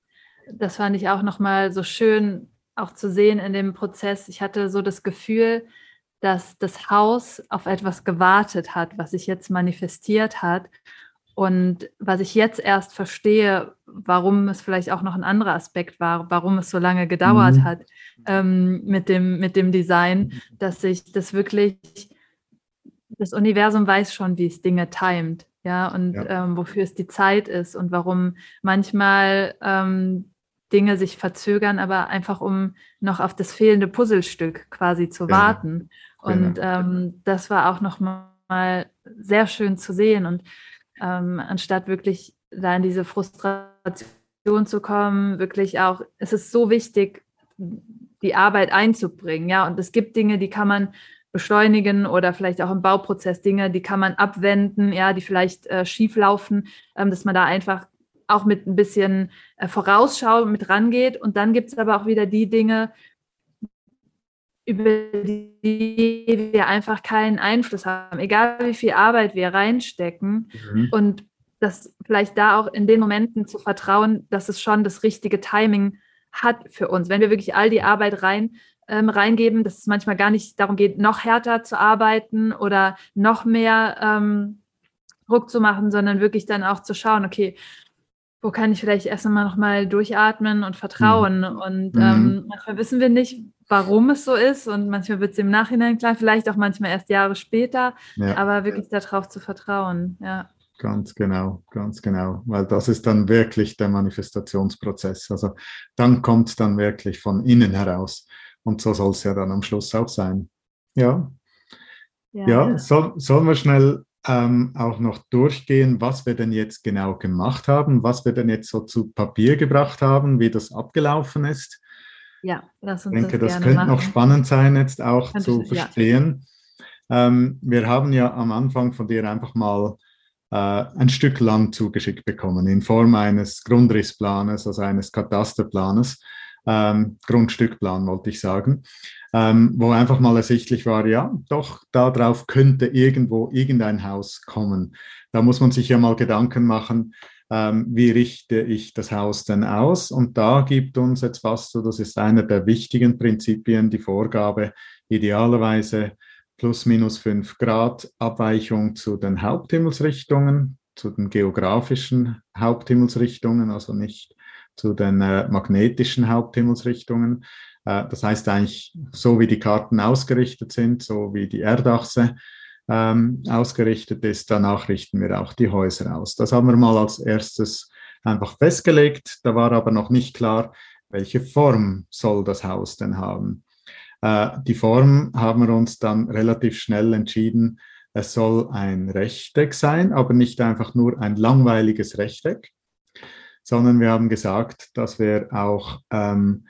das fand ich auch nochmal so schön, auch zu sehen in dem Prozess. Ich hatte so das Gefühl, dass das Haus auf etwas gewartet hat, was sich jetzt manifestiert hat und was ich jetzt erst verstehe, warum es vielleicht auch noch ein anderer Aspekt war, warum es so lange gedauert mhm. hat ähm, mit, dem, mit dem Design, dass sich das wirklich, das Universum weiß schon, wie es Dinge timet, ja, und ja. Ähm, wofür es die Zeit ist und warum manchmal ähm, Dinge sich verzögern, aber einfach um noch auf das fehlende Puzzlestück quasi zu genau. warten. Und genau. ähm, das war auch nochmal sehr schön zu sehen. Und ähm, anstatt wirklich da in diese Frustration zu kommen, wirklich auch, es ist so wichtig, die Arbeit einzubringen, ja, und es gibt Dinge, die kann man beschleunigen oder vielleicht auch im Bauprozess Dinge, die kann man abwenden, ja, die vielleicht äh, schief laufen, ähm, dass man da einfach auch mit ein bisschen äh, Vorausschau mit rangeht. Und dann gibt es aber auch wieder die Dinge, über die wir einfach keinen Einfluss haben, egal wie viel Arbeit wir reinstecken. Mhm. Und das vielleicht da auch in den Momenten zu vertrauen, dass es schon das richtige Timing hat für uns. Wenn wir wirklich all die Arbeit rein, ähm, reingeben, dass es manchmal gar nicht darum geht, noch härter zu arbeiten oder noch mehr ähm, Druck zu machen, sondern wirklich dann auch zu schauen, okay, wo kann ich vielleicht erst einmal nochmal durchatmen und vertrauen? Mhm. Und ähm, mhm. manchmal wissen wir nicht, warum es so ist und manchmal wird es im Nachhinein klar, vielleicht auch manchmal erst Jahre später, ja. aber wirklich darauf zu vertrauen, ja. Ganz genau, ganz genau, weil das ist dann wirklich der Manifestationsprozess. Also dann kommt es dann wirklich von innen heraus und so soll es ja dann am Schluss auch sein. Ja, ja, ja. Soll, sollen wir schnell ähm, auch noch durchgehen, was wir denn jetzt genau gemacht haben, was wir denn jetzt so zu Papier gebracht haben, wie das abgelaufen ist. Ja, lass uns ich denke, das, das könnte machen. noch spannend sein, jetzt auch Könnte zu ich- ja. verstehen. Ähm, wir haben ja am Anfang von dir einfach mal äh, ein Stück Land zugeschickt bekommen in Form eines Grundrissplanes, also eines Katasterplanes, ähm, Grundstückplan wollte ich sagen, ähm, wo einfach mal ersichtlich war, ja, doch, darauf könnte irgendwo irgendein Haus kommen. Da muss man sich ja mal Gedanken machen, ähm, wie richte ich das Haus denn aus? Und da gibt uns jetzt was, so, das ist einer der wichtigen Prinzipien, die Vorgabe, idealerweise plus minus 5 Grad Abweichung zu den Haupthimmelsrichtungen, zu den geografischen Haupthimmelsrichtungen, also nicht zu den äh, magnetischen Haupthimmelsrichtungen. Äh, das heißt eigentlich, so wie die Karten ausgerichtet sind, so wie die Erdachse ähm, ausgerichtet ist, danach richten wir auch die Häuser aus. Das haben wir mal als erstes einfach festgelegt. Da war aber noch nicht klar, welche Form soll das Haus denn haben. Äh, die Form haben wir uns dann relativ schnell entschieden, es soll ein Rechteck sein, aber nicht einfach nur ein langweiliges Rechteck, sondern wir haben gesagt, dass wir auch ähm,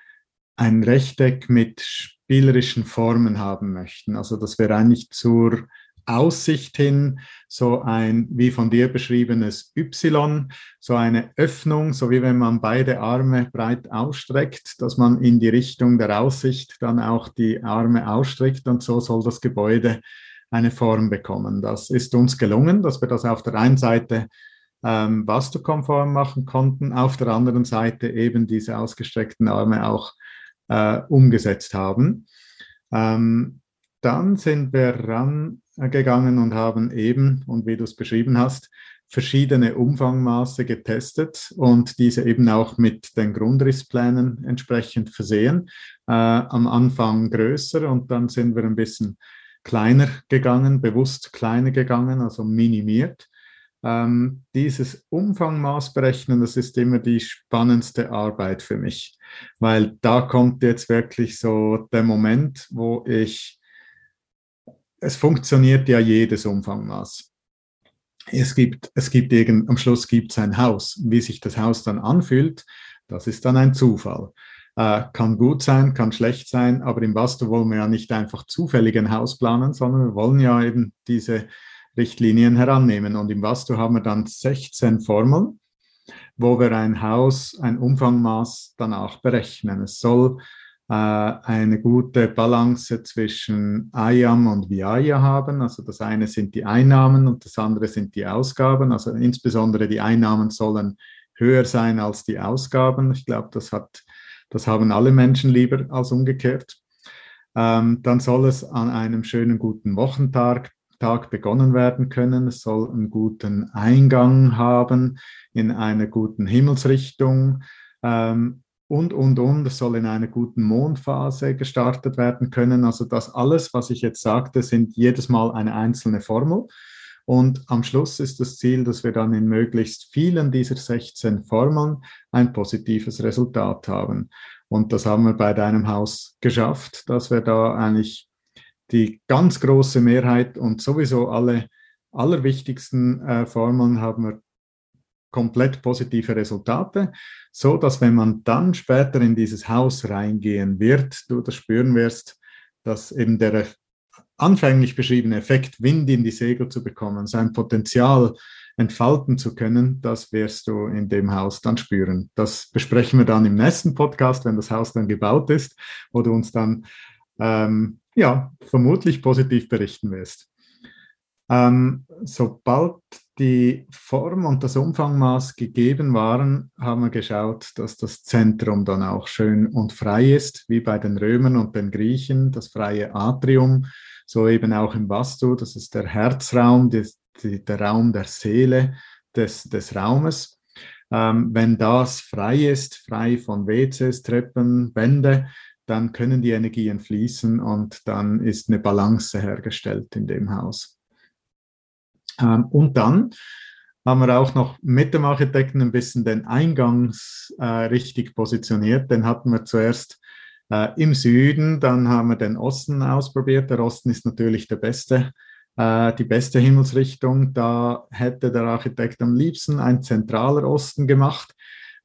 ein Rechteck mit spielerischen Formen haben möchten. Also dass wir eigentlich zur Aussicht hin so ein, wie von dir beschriebenes Y, so eine Öffnung, so wie wenn man beide Arme breit ausstreckt, dass man in die Richtung der Aussicht dann auch die Arme ausstreckt und so soll das Gebäude eine Form bekommen. Das ist uns gelungen, dass wir das auf der einen Seite ähm, vastukonform machen konnten, auf der anderen Seite eben diese ausgestreckten Arme auch äh, umgesetzt haben. Ähm, dann sind wir rangegangen und haben eben, und wie du es beschrieben hast, verschiedene Umfangmaße getestet und diese eben auch mit den Grundrissplänen entsprechend versehen. Äh, am Anfang größer und dann sind wir ein bisschen kleiner gegangen, bewusst kleiner gegangen, also minimiert. Ähm, dieses Umfangmaß berechnen, das ist immer die spannendste Arbeit für mich, weil da kommt jetzt wirklich so der Moment, wo ich, es funktioniert ja jedes Umfangmaß. Es gibt, es gibt irgend, am Schluss gibt es ein Haus. Wie sich das Haus dann anfühlt, das ist dann ein Zufall. Äh, kann gut sein, kann schlecht sein, aber im Vastu wollen wir ja nicht einfach zufällig ein Haus planen, sondern wir wollen ja eben diese Richtlinien herannehmen. Und im Vastu haben wir dann 16 Formeln, wo wir ein Haus, ein Umfangmaß danach berechnen. Es soll äh, eine gute Balance zwischen Ayam und Vyaya haben. Also das eine sind die Einnahmen und das andere sind die Ausgaben. Also insbesondere die Einnahmen sollen höher sein als die Ausgaben. Ich glaube, das das haben alle Menschen lieber als umgekehrt. Ähm, dann soll es an einem schönen guten Wochentag Tag begonnen werden können. Es soll einen guten Eingang haben in einer guten Himmelsrichtung ähm, und, und, und. Es soll in einer guten Mondphase gestartet werden können. Also das alles, was ich jetzt sagte, sind jedes Mal eine einzelne Formel. Und am Schluss ist das Ziel, dass wir dann in möglichst vielen dieser 16 Formeln ein positives Resultat haben. Und das haben wir bei deinem Haus geschafft, dass wir da eigentlich die ganz große Mehrheit und sowieso alle allerwichtigsten äh, Formeln haben wir komplett positive Resultate, so dass wenn man dann später in dieses Haus reingehen wird, du das spüren wirst, dass eben der anfänglich beschriebene Effekt, Wind in die Segel zu bekommen, sein Potenzial entfalten zu können, das wirst du in dem Haus dann spüren. Das besprechen wir dann im nächsten Podcast, wenn das Haus dann gebaut ist, wo du uns dann ähm, ja vermutlich positiv berichten wirst. Ähm, sobald die Form und das Umfangmaß gegeben waren, haben wir geschaut, dass das Zentrum dann auch schön und frei ist, wie bei den Römern und den Griechen, das freie Atrium, so eben auch im Vastu, das ist der Herzraum, die, die, der Raum der Seele des, des Raumes. Ähm, wenn das frei ist, frei von WCs, Treppen, Wände, dann können die Energien fließen und dann ist eine Balance hergestellt in dem Haus. Ähm, und dann haben wir auch noch mit dem Architekten ein bisschen den Eingang äh, richtig positioniert. Den hatten wir zuerst äh, im Süden, dann haben wir den Osten ausprobiert. Der Osten ist natürlich der beste äh, die beste Himmelsrichtung. Da hätte der Architekt am liebsten ein zentraler Osten gemacht.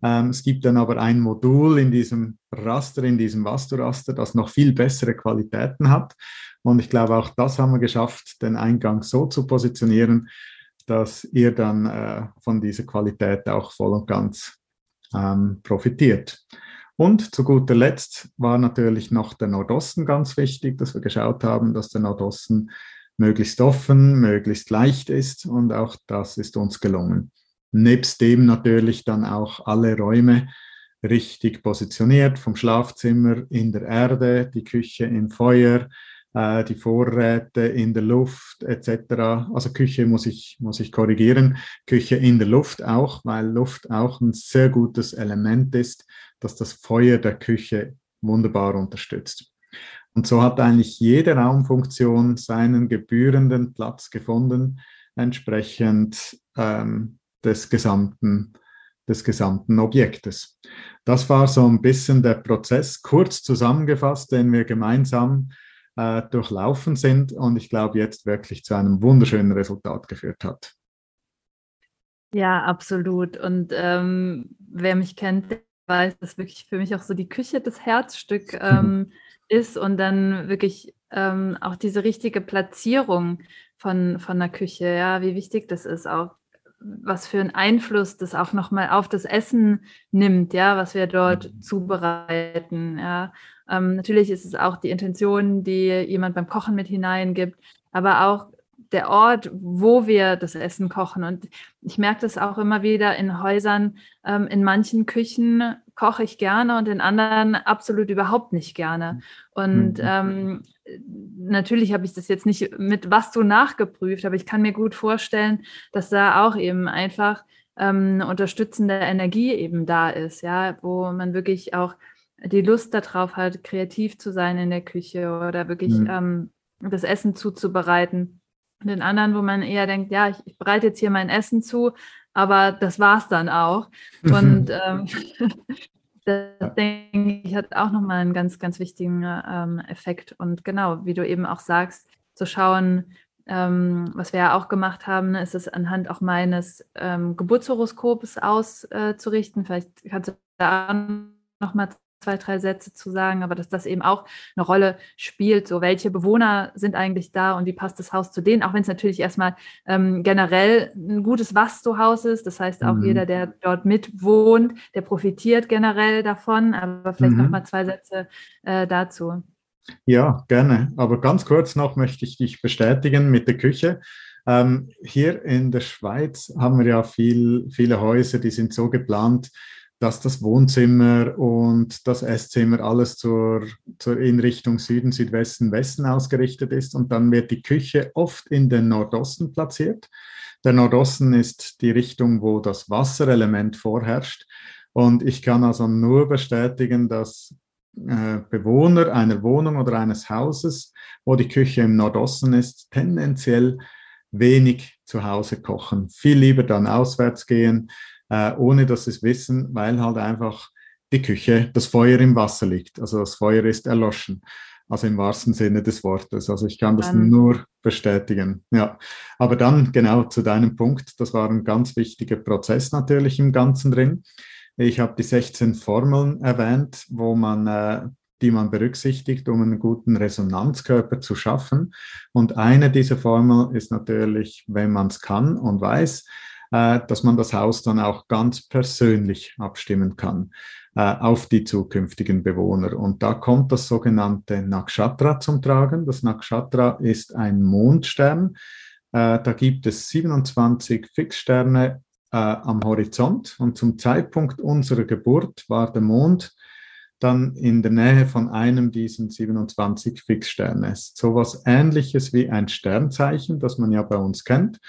Ähm, es gibt dann aber ein Modul in diesem Raster, in diesem Vasturaster, das noch viel bessere Qualitäten hat. Und ich glaube, auch das haben wir geschafft, den Eingang so zu positionieren, dass ihr dann äh, von dieser Qualität auch voll und ganz ähm, profitiert. Und zu guter Letzt war natürlich noch der Nordosten ganz wichtig, dass wir geschaut haben, dass der Nordosten möglichst offen, möglichst leicht ist und auch das ist uns gelungen. Nebst dem natürlich dann auch alle Räume richtig positioniert, vom Schlafzimmer in der Erde, die Küche im Feuer, äh, die Vorräte in der Luft etc. Also Küche muss ich, muss ich korrigieren, Küche in der Luft auch, weil Luft auch ein sehr gutes Element ist, das das Feuer der Küche wunderbar unterstützt. Und so hat eigentlich jede Raumfunktion seinen gebührenden Platz gefunden, entsprechend ähm, des gesamten des gesamten Objektes. Das war so ein bisschen der Prozess, kurz zusammengefasst, den wir gemeinsam äh, durchlaufen sind und ich glaube jetzt wirklich zu einem wunderschönen Resultat geführt hat. Ja, absolut. Und ähm, wer mich kennt, weiß, dass wirklich für mich auch so die Küche das Herzstück ähm, ist und dann wirklich ähm, auch diese richtige Platzierung von, von der Küche, ja, wie wichtig das ist, auch was für einen Einfluss das auch nochmal auf das Essen nimmt, ja, was wir dort mhm. zubereiten. Ja. Ähm, natürlich ist es auch die Intention, die jemand beim Kochen mit hineingibt, aber auch der Ort, wo wir das Essen kochen. Und ich merke das auch immer wieder in Häusern. Ähm, in manchen Küchen koche ich gerne und in anderen absolut überhaupt nicht gerne. Und mhm. ähm, natürlich habe ich das jetzt nicht mit was du nachgeprüft, aber ich kann mir gut vorstellen, dass da auch eben einfach ähm, unterstützende Energie eben da ist, ja, wo man wirklich auch die Lust darauf hat, kreativ zu sein in der Küche oder wirklich mhm. ähm, das Essen zuzubereiten. Und den anderen, wo man eher denkt, ja, ich, ich bereite jetzt hier mein Essen zu, aber das war es dann auch. Und ähm, das denke ich hat auch nochmal einen ganz, ganz wichtigen ähm, Effekt. Und genau, wie du eben auch sagst, zu schauen, ähm, was wir ja auch gemacht haben, ne, ist es anhand auch meines ähm, Geburtshoroskops auszurichten. Äh, Vielleicht kannst du da nochmal zwei, drei Sätze zu sagen, aber dass das eben auch eine Rolle spielt. So, welche Bewohner sind eigentlich da und wie passt das Haus zu denen? Auch wenn es natürlich erstmal ähm, generell ein gutes Vasto-Haus ist. Das heißt, auch mhm. jeder, der dort mitwohnt, der profitiert generell davon. Aber vielleicht mhm. noch mal zwei Sätze äh, dazu. Ja, gerne. Aber ganz kurz noch möchte ich dich bestätigen mit der Küche. Ähm, hier in der Schweiz haben wir ja viel, viele Häuser, die sind so geplant, dass das Wohnzimmer und das Esszimmer alles zur, zur in Richtung Süden, Südwesten, Westen ausgerichtet ist. Und dann wird die Küche oft in den Nordosten platziert. Der Nordosten ist die Richtung, wo das Wasserelement vorherrscht. Und ich kann also nur bestätigen, dass äh, Bewohner einer Wohnung oder eines Hauses, wo die Küche im Nordosten ist, tendenziell wenig zu Hause kochen. Viel lieber dann auswärts gehen, äh, ohne dass sie es wissen, weil halt einfach die Küche, das Feuer im Wasser liegt. Also das Feuer ist erloschen. Also im wahrsten Sinne des Wortes. Also ich kann das dann. nur bestätigen. Ja, aber dann genau zu deinem Punkt. Das war ein ganz wichtiger Prozess natürlich im Ganzen drin. Ich habe die 16 Formeln erwähnt, wo man, äh, die man berücksichtigt, um einen guten Resonanzkörper zu schaffen. Und eine dieser Formeln ist natürlich, wenn man es kann und weiß, dass man das Haus dann auch ganz persönlich abstimmen kann äh, auf die zukünftigen Bewohner. Und da kommt das sogenannte Nakshatra zum Tragen. Das Nakshatra ist ein Mondstern. Äh, da gibt es 27 Fixsterne am Horizont und zum Zeitpunkt unserer Geburt war der Mond dann in der Nähe von einem dieser 27 Fixsterne. So etwas ähnliches wie ein Sternzeichen, das man ja bei uns kennt.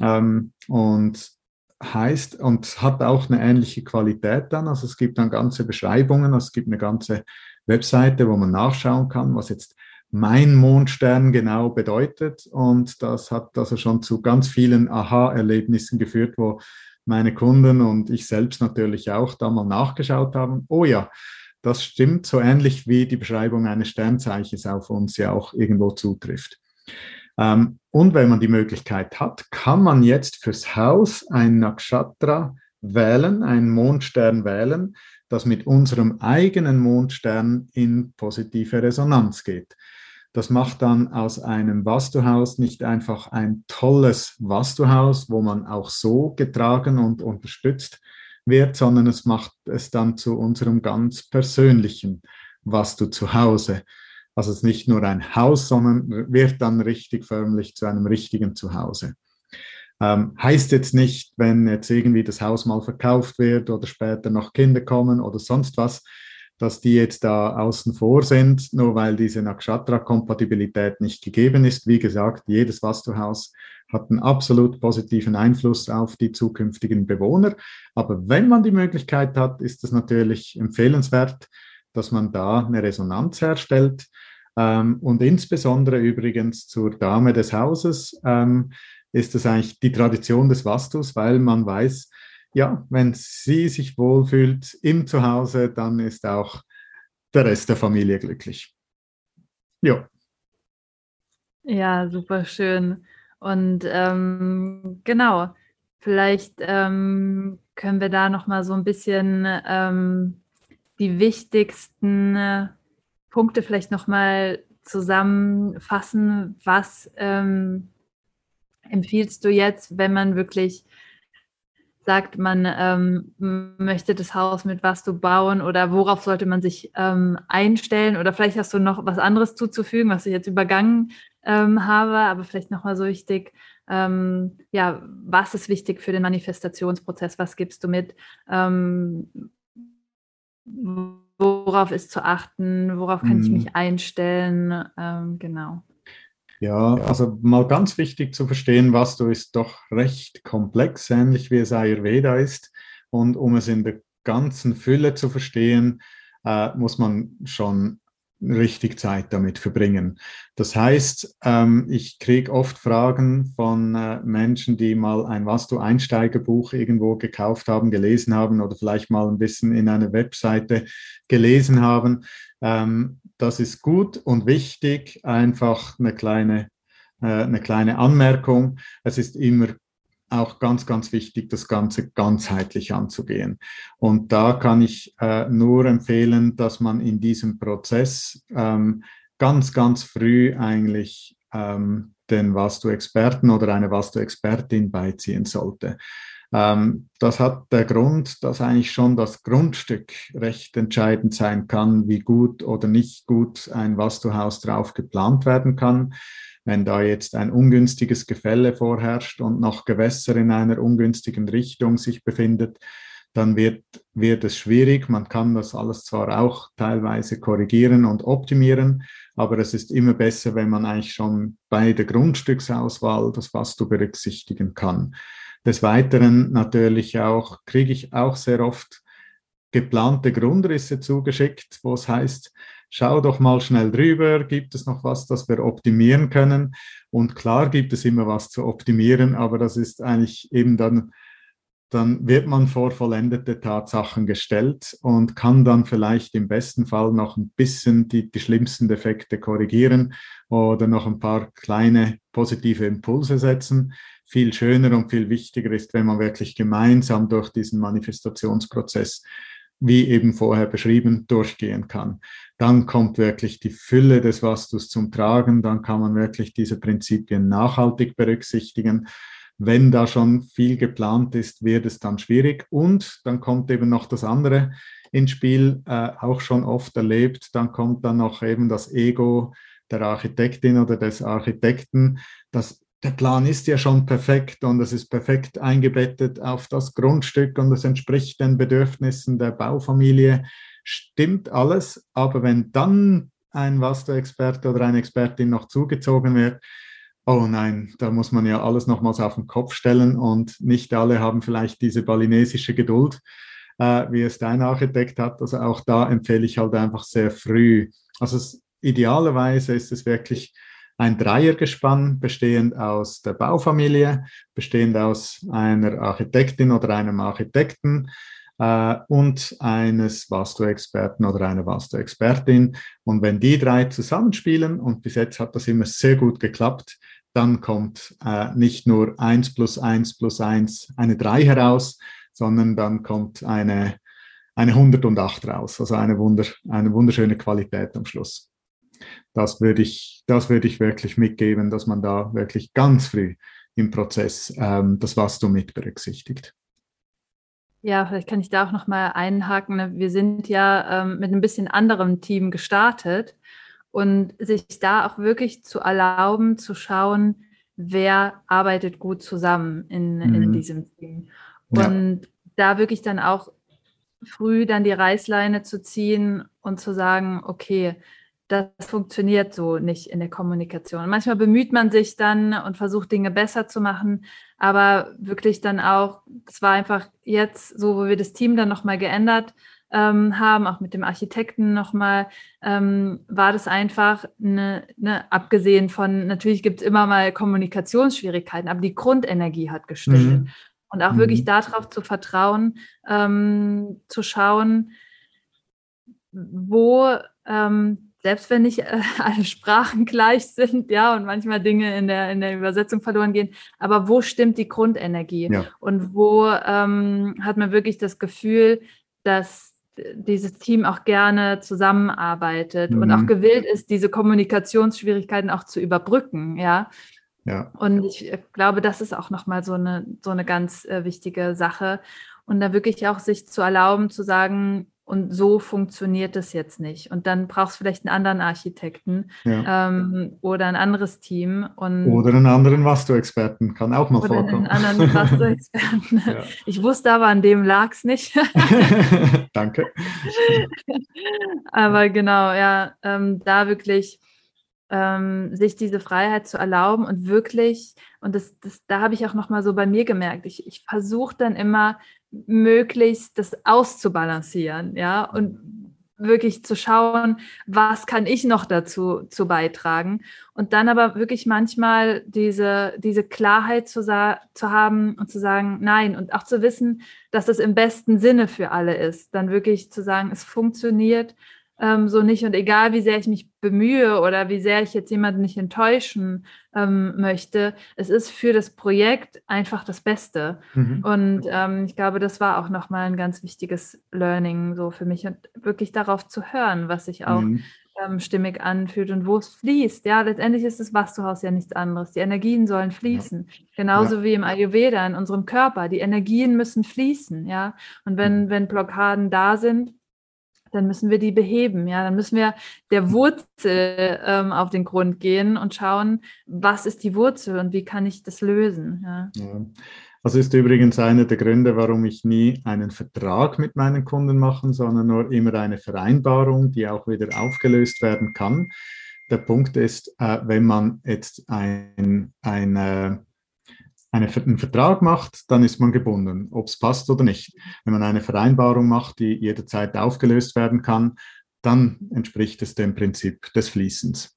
Ähm, und heißt und hat auch eine ähnliche Qualität dann. Also es gibt dann ganze Beschreibungen, also es gibt eine ganze Webseite, wo man nachschauen kann, was jetzt mein Mondstern genau bedeutet. Und das hat also schon zu ganz vielen Aha-Erlebnissen geführt, wo meine Kunden und ich selbst natürlich auch da mal nachgeschaut haben. Oh ja, das stimmt so ähnlich wie die Beschreibung eines Sternzeichens auf uns ja auch irgendwo zutrifft. Ähm, und wenn man die Möglichkeit hat, kann man jetzt fürs Haus ein Nakshatra wählen, einen Mondstern wählen, das mit unserem eigenen Mondstern in positive Resonanz geht. Das macht dann aus einem Vastuhaus nicht einfach ein tolles Vastuhaus, wo man auch so getragen und unterstützt wird, sondern es macht es dann zu unserem ganz persönlichen Vastu zu Hause. Also es ist nicht nur ein Haus, sondern wird dann richtig förmlich zu einem richtigen Zuhause. Ähm, heißt jetzt nicht, wenn jetzt irgendwie das Haus mal verkauft wird oder später noch Kinder kommen oder sonst was, dass die jetzt da außen vor sind, nur weil diese Nakshatra-Kompatibilität nicht gegeben ist. Wie gesagt, jedes Vastuhaus hat einen absolut positiven Einfluss auf die zukünftigen Bewohner. Aber wenn man die Möglichkeit hat, ist es natürlich empfehlenswert, dass man da eine Resonanz herstellt. Ähm, und insbesondere übrigens zur Dame des Hauses ähm, ist es eigentlich die Tradition des Vastus, weil man weiß, ja, wenn sie sich wohlfühlt im Zuhause, dann ist auch der Rest der Familie glücklich. Ja. Ja, super schön. Und ähm, genau, vielleicht ähm, können wir da noch mal so ein bisschen ähm, die wichtigsten äh, Punkte vielleicht noch mal zusammenfassen. Was ähm, empfiehlst du jetzt, wenn man wirklich sagt, man ähm, möchte das Haus mit was du bauen oder worauf sollte man sich ähm, einstellen? Oder vielleicht hast du noch was anderes zuzufügen, was ich jetzt übergangen ähm, habe, aber vielleicht nochmal so wichtig, ähm, ja, was ist wichtig für den Manifestationsprozess, was gibst du mit, ähm, worauf ist zu achten, worauf kann mhm. ich mich einstellen, ähm, genau. Ja, also mal ganz wichtig zu verstehen, was du ist doch recht komplex, ähnlich wie es Ayurveda ist. Und um es in der ganzen Fülle zu verstehen, äh, muss man schon richtig Zeit damit verbringen. Das heißt, ähm, ich kriege oft Fragen von äh, Menschen, die mal ein Vastu-Einsteigerbuch irgendwo gekauft haben, gelesen haben oder vielleicht mal ein bisschen in einer Webseite gelesen haben. Ähm, das ist gut und wichtig, einfach eine kleine, äh, eine kleine Anmerkung. Es ist immer auch ganz, ganz wichtig, das Ganze ganzheitlich anzugehen. Und da kann ich äh, nur empfehlen, dass man in diesem Prozess ähm, ganz, ganz früh eigentlich ähm, den Vastu-Experten oder eine Vastu-Expertin beiziehen sollte. Ähm, das hat der Grund, dass eigentlich schon das Grundstück recht entscheidend sein kann, wie gut oder nicht gut ein Vastu-Haus drauf geplant werden kann. Wenn da jetzt ein ungünstiges Gefälle vorherrscht und noch Gewässer in einer ungünstigen Richtung sich befindet, dann wird, wird es schwierig. Man kann das alles zwar auch teilweise korrigieren und optimieren, aber es ist immer besser, wenn man eigentlich schon bei der Grundstücksauswahl das Vastu berücksichtigen kann. Des Weiteren natürlich auch, kriege ich auch sehr oft geplante Grundrisse zugeschickt, wo es heißt, schau doch mal schnell drüber, gibt es noch was, das wir optimieren können? Und klar gibt es immer was zu optimieren, aber das ist eigentlich eben dann, dann wird man vor vollendete Tatsachen gestellt und kann dann vielleicht im besten Fall noch ein bisschen die, die schlimmsten Defekte korrigieren oder noch ein paar kleine positive Impulse setzen. Viel schöner und viel wichtiger ist, wenn man wirklich gemeinsam durch diesen Manifestationsprozess wie eben vorher beschrieben, durchgehen kann. Dann kommt wirklich die Fülle des Vastus zum Tragen, dann kann man wirklich diese Prinzipien nachhaltig berücksichtigen. Wenn da schon viel geplant ist, wird es dann schwierig. Und dann kommt eben noch das andere ins Spiel, äh, auch schon oft erlebt, dann kommt dann noch eben das Ego der Architektin oder des Architekten, das der Plan ist ja schon perfekt und es ist perfekt eingebettet auf das Grundstück und es entspricht den Bedürfnissen der Baufamilie. Stimmt alles, aber wenn dann ein Vastu-Experte oder eine Expertin noch zugezogen wird, oh nein, da muss man ja alles nochmals auf den Kopf stellen und nicht alle haben vielleicht diese balinesische Geduld, äh, wie es dein Architekt hat. Also auch da empfehle ich halt einfach sehr früh. Also es, idealerweise ist es wirklich ein Dreiergespann bestehend aus der Baufamilie, bestehend aus einer Architektin oder einem Architekten äh, und eines Vastu-Experten oder einer Vastu-Expertin. Und wenn die drei zusammenspielen, und bis jetzt hat das immer sehr gut geklappt, dann kommt äh, nicht nur 1 plus 1 plus 1 eine 3 heraus, sondern dann kommt eine, eine 108 raus, also eine, Wunder, eine wunderschöne Qualität am Schluss. Das würde ich, das würde ich wirklich mitgeben, dass man da wirklich ganz früh im Prozess ähm, das Wachstum mit berücksichtigt. Ja, vielleicht kann ich da auch noch mal einhaken. Ne? Wir sind ja ähm, mit ein bisschen anderem Team gestartet und sich da auch wirklich zu erlauben, zu schauen, wer arbeitet gut zusammen in, mhm. in diesem Team. Und ja. da wirklich dann auch früh dann die Reißleine zu ziehen und zu sagen, okay, das funktioniert so nicht in der Kommunikation. Manchmal bemüht man sich dann und versucht Dinge besser zu machen, aber wirklich dann auch, es war einfach jetzt so, wo wir das Team dann nochmal geändert ähm, haben, auch mit dem Architekten nochmal, ähm, war das einfach, eine, eine, abgesehen von, natürlich gibt es immer mal Kommunikationsschwierigkeiten, aber die Grundenergie hat gestimmt. Mhm. Und auch mhm. wirklich darauf zu vertrauen, ähm, zu schauen, wo, ähm, selbst wenn nicht äh, alle Sprachen gleich sind, ja, und manchmal Dinge in der, in der Übersetzung verloren gehen, aber wo stimmt die Grundenergie? Ja. Und wo ähm, hat man wirklich das Gefühl, dass dieses Team auch gerne zusammenarbeitet mhm. und auch gewillt ist, diese Kommunikationsschwierigkeiten auch zu überbrücken, ja. Ja. Und ich äh, glaube, das ist auch nochmal so eine, so eine ganz äh, wichtige Sache. Und da wirklich auch sich zu erlauben, zu sagen, und so funktioniert es jetzt nicht. Und dann brauchst du vielleicht einen anderen Architekten ja. ähm, oder ein anderes Team. Und oder einen anderen Vasto-Experten, kann auch mal oder vorkommen. Einen anderen Vasto-Experten. ja. Ich wusste aber, an dem lag es nicht. Danke. aber genau, ja, ähm, da wirklich ähm, sich diese Freiheit zu erlauben und wirklich, und das, das da habe ich auch nochmal so bei mir gemerkt, ich, ich versuche dann immer möglichst das auszubalancieren, ja, und wirklich zu schauen, was kann ich noch dazu zu beitragen. Und dann aber wirklich manchmal diese, diese Klarheit zu, zu haben und zu sagen, nein, und auch zu wissen, dass es im besten Sinne für alle ist, dann wirklich zu sagen, es funktioniert ähm, so nicht. Und egal, wie sehr ich mich bemühe oder wie sehr ich jetzt jemanden nicht enttäuschen ähm, möchte, es ist für das Projekt einfach das Beste. Mhm. Und ähm, ich glaube, das war auch nochmal ein ganz wichtiges Learning so für mich und wirklich darauf zu hören, was sich auch mhm. Ähm, stimmig anfühlt und wo es fließt. Ja, letztendlich ist das Vastuhaus ja nichts anderes. Die Energien sollen fließen. Genauso ja. wie im Ayurveda, in unserem Körper. Die Energien müssen fließen. Ja, und wenn, mhm. wenn Blockaden da sind, dann müssen wir die beheben. Ja, dann müssen wir der Wurzel ähm, auf den Grund gehen und schauen, was ist die Wurzel und wie kann ich das lösen. Ja. ja. Das ist übrigens einer der Gründe, warum ich nie einen Vertrag mit meinen Kunden mache, sondern nur immer eine Vereinbarung, die auch wieder aufgelöst werden kann. Der Punkt ist, äh, wenn man jetzt ein, ein äh, eine, einen Vertrag macht, dann ist man gebunden, ob es passt oder nicht. Wenn man eine Vereinbarung macht, die jederzeit aufgelöst werden kann, dann entspricht es dem Prinzip des Fließens.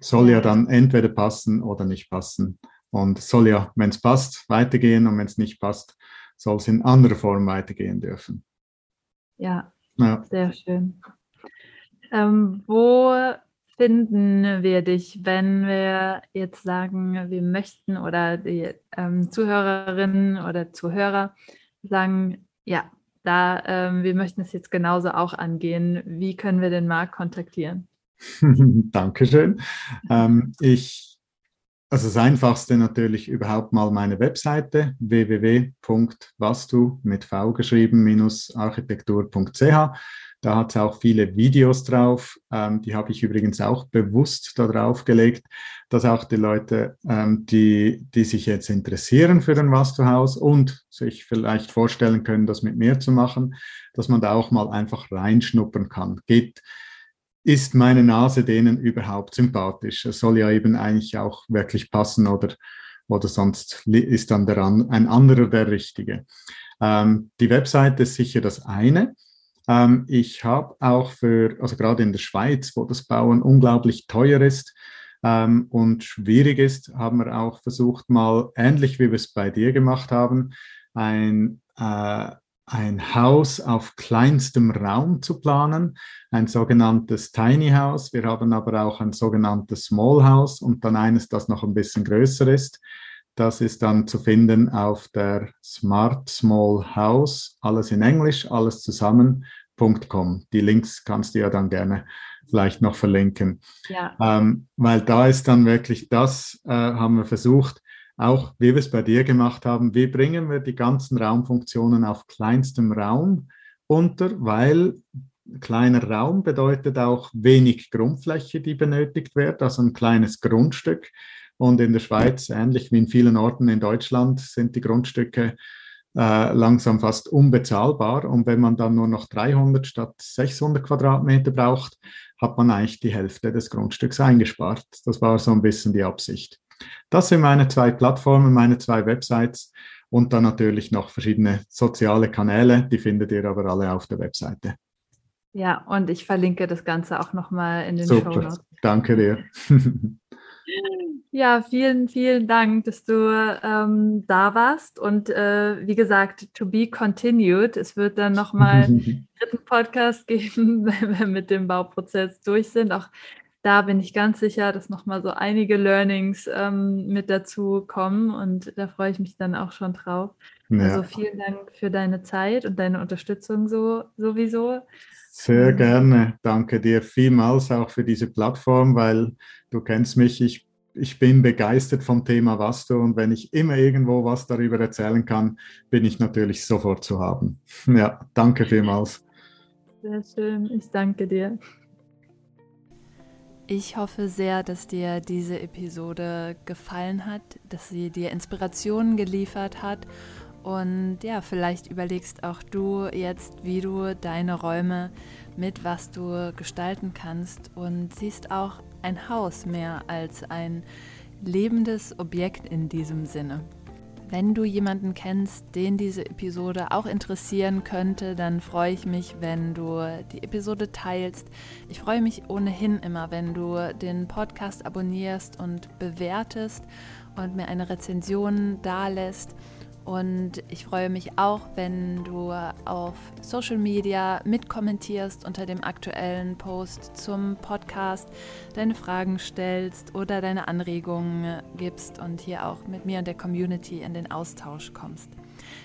Soll ja dann entweder passen oder nicht passen. Und soll ja, wenn es passt, weitergehen und wenn es nicht passt, soll es in anderer Form weitergehen dürfen. Ja, ja. sehr schön. Ähm, wo finden wir dich, wenn wir jetzt sagen, wir möchten oder die ähm, Zuhörerinnen oder Zuhörer sagen, ja, da ähm, wir möchten es jetzt genauso auch angehen. Wie können wir den Markt kontaktieren? Dankeschön. ähm, ich, also das Einfachste natürlich überhaupt mal meine Webseite www.wastu mit V geschrieben minus architektur.ch da hat es auch viele Videos drauf. Ähm, die habe ich übrigens auch bewusst da drauf gelegt, dass auch die Leute, ähm, die, die sich jetzt interessieren für ein Vastuhaus und sich vielleicht vorstellen können, das mit mir zu machen, dass man da auch mal einfach reinschnuppern kann. Geht, ist meine Nase denen überhaupt sympathisch? Es soll ja eben eigentlich auch wirklich passen oder, oder sonst ist dann der, ein anderer der Richtige. Ähm, die Webseite ist sicher das eine. Ähm, ich habe auch für, also gerade in der Schweiz, wo das Bauen unglaublich teuer ist ähm, und schwierig ist, haben wir auch versucht, mal ähnlich wie wir es bei dir gemacht haben, ein, äh, ein Haus auf kleinstem Raum zu planen, ein sogenanntes Tiny House. Wir haben aber auch ein sogenanntes Small House und dann eines, das noch ein bisschen größer ist. Das ist dann zu finden auf der Smart Small House, alles in Englisch, alles zusammen.com. Die Links kannst du ja dann gerne vielleicht noch verlinken. Ja. Ähm, weil da ist dann wirklich das, äh, haben wir versucht, auch wie wir es bei dir gemacht haben, wie bringen wir die ganzen Raumfunktionen auf kleinstem Raum unter, weil kleiner Raum bedeutet auch wenig Grundfläche, die benötigt wird, also ein kleines Grundstück. Und in der Schweiz, ähnlich wie in vielen Orten in Deutschland, sind die Grundstücke äh, langsam fast unbezahlbar. Und wenn man dann nur noch 300 statt 600 Quadratmeter braucht, hat man eigentlich die Hälfte des Grundstücks eingespart. Das war so ein bisschen die Absicht. Das sind meine zwei Plattformen, meine zwei Websites und dann natürlich noch verschiedene soziale Kanäle. Die findet ihr aber alle auf der Webseite. Ja, und ich verlinke das Ganze auch nochmal in den Super. Show Notes. Danke dir. Ja, vielen, vielen Dank, dass du ähm, da warst. Und äh, wie gesagt, to be continued. Es wird dann nochmal einen dritten Podcast geben, wenn wir mit dem Bauprozess durch sind. Auch da bin ich ganz sicher, dass nochmal so einige Learnings ähm, mit dazu kommen und da freue ich mich dann auch schon drauf. Ja. Also vielen Dank für deine Zeit und deine Unterstützung so sowieso. Sehr gerne. Danke dir vielmals auch für diese Plattform, weil du kennst mich, ich, ich bin begeistert vom Thema Vasto und wenn ich immer irgendwo was darüber erzählen kann, bin ich natürlich sofort zu haben. Ja, danke vielmals. Sehr schön, ich danke dir. Ich hoffe sehr, dass dir diese Episode gefallen hat, dass sie dir Inspirationen geliefert hat und ja, vielleicht überlegst auch du jetzt, wie du deine Räume mit was du gestalten kannst und siehst auch ein Haus mehr als ein lebendes Objekt in diesem Sinne. Wenn du jemanden kennst, den diese Episode auch interessieren könnte, dann freue ich mich, wenn du die Episode teilst. Ich freue mich ohnehin immer, wenn du den Podcast abonnierst und bewertest und mir eine Rezension dalässt. Und ich freue mich auch, wenn du auf Social Media mitkommentierst unter dem aktuellen Post zum Podcast, deine Fragen stellst oder deine Anregungen gibst und hier auch mit mir und der Community in den Austausch kommst.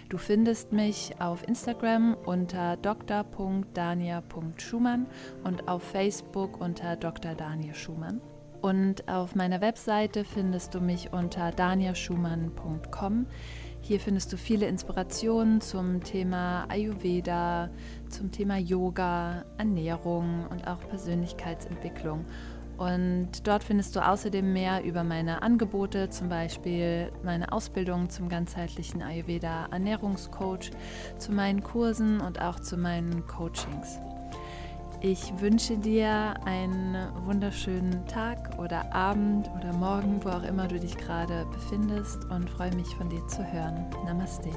Du findest mich auf Instagram unter dr.dania.schumann und auf Facebook unter Dr. Daniel Schumann. Und auf meiner Webseite findest du mich unter daniaschumann.com. Hier findest du viele Inspirationen zum Thema Ayurveda, zum Thema Yoga, Ernährung und auch Persönlichkeitsentwicklung. Und dort findest du außerdem mehr über meine Angebote, zum Beispiel meine Ausbildung zum ganzheitlichen Ayurveda Ernährungscoach, zu meinen Kursen und auch zu meinen Coachings. Ich wünsche dir einen wunderschönen Tag oder Abend oder Morgen, wo auch immer du dich gerade befindest und freue mich von dir zu hören. Namaste.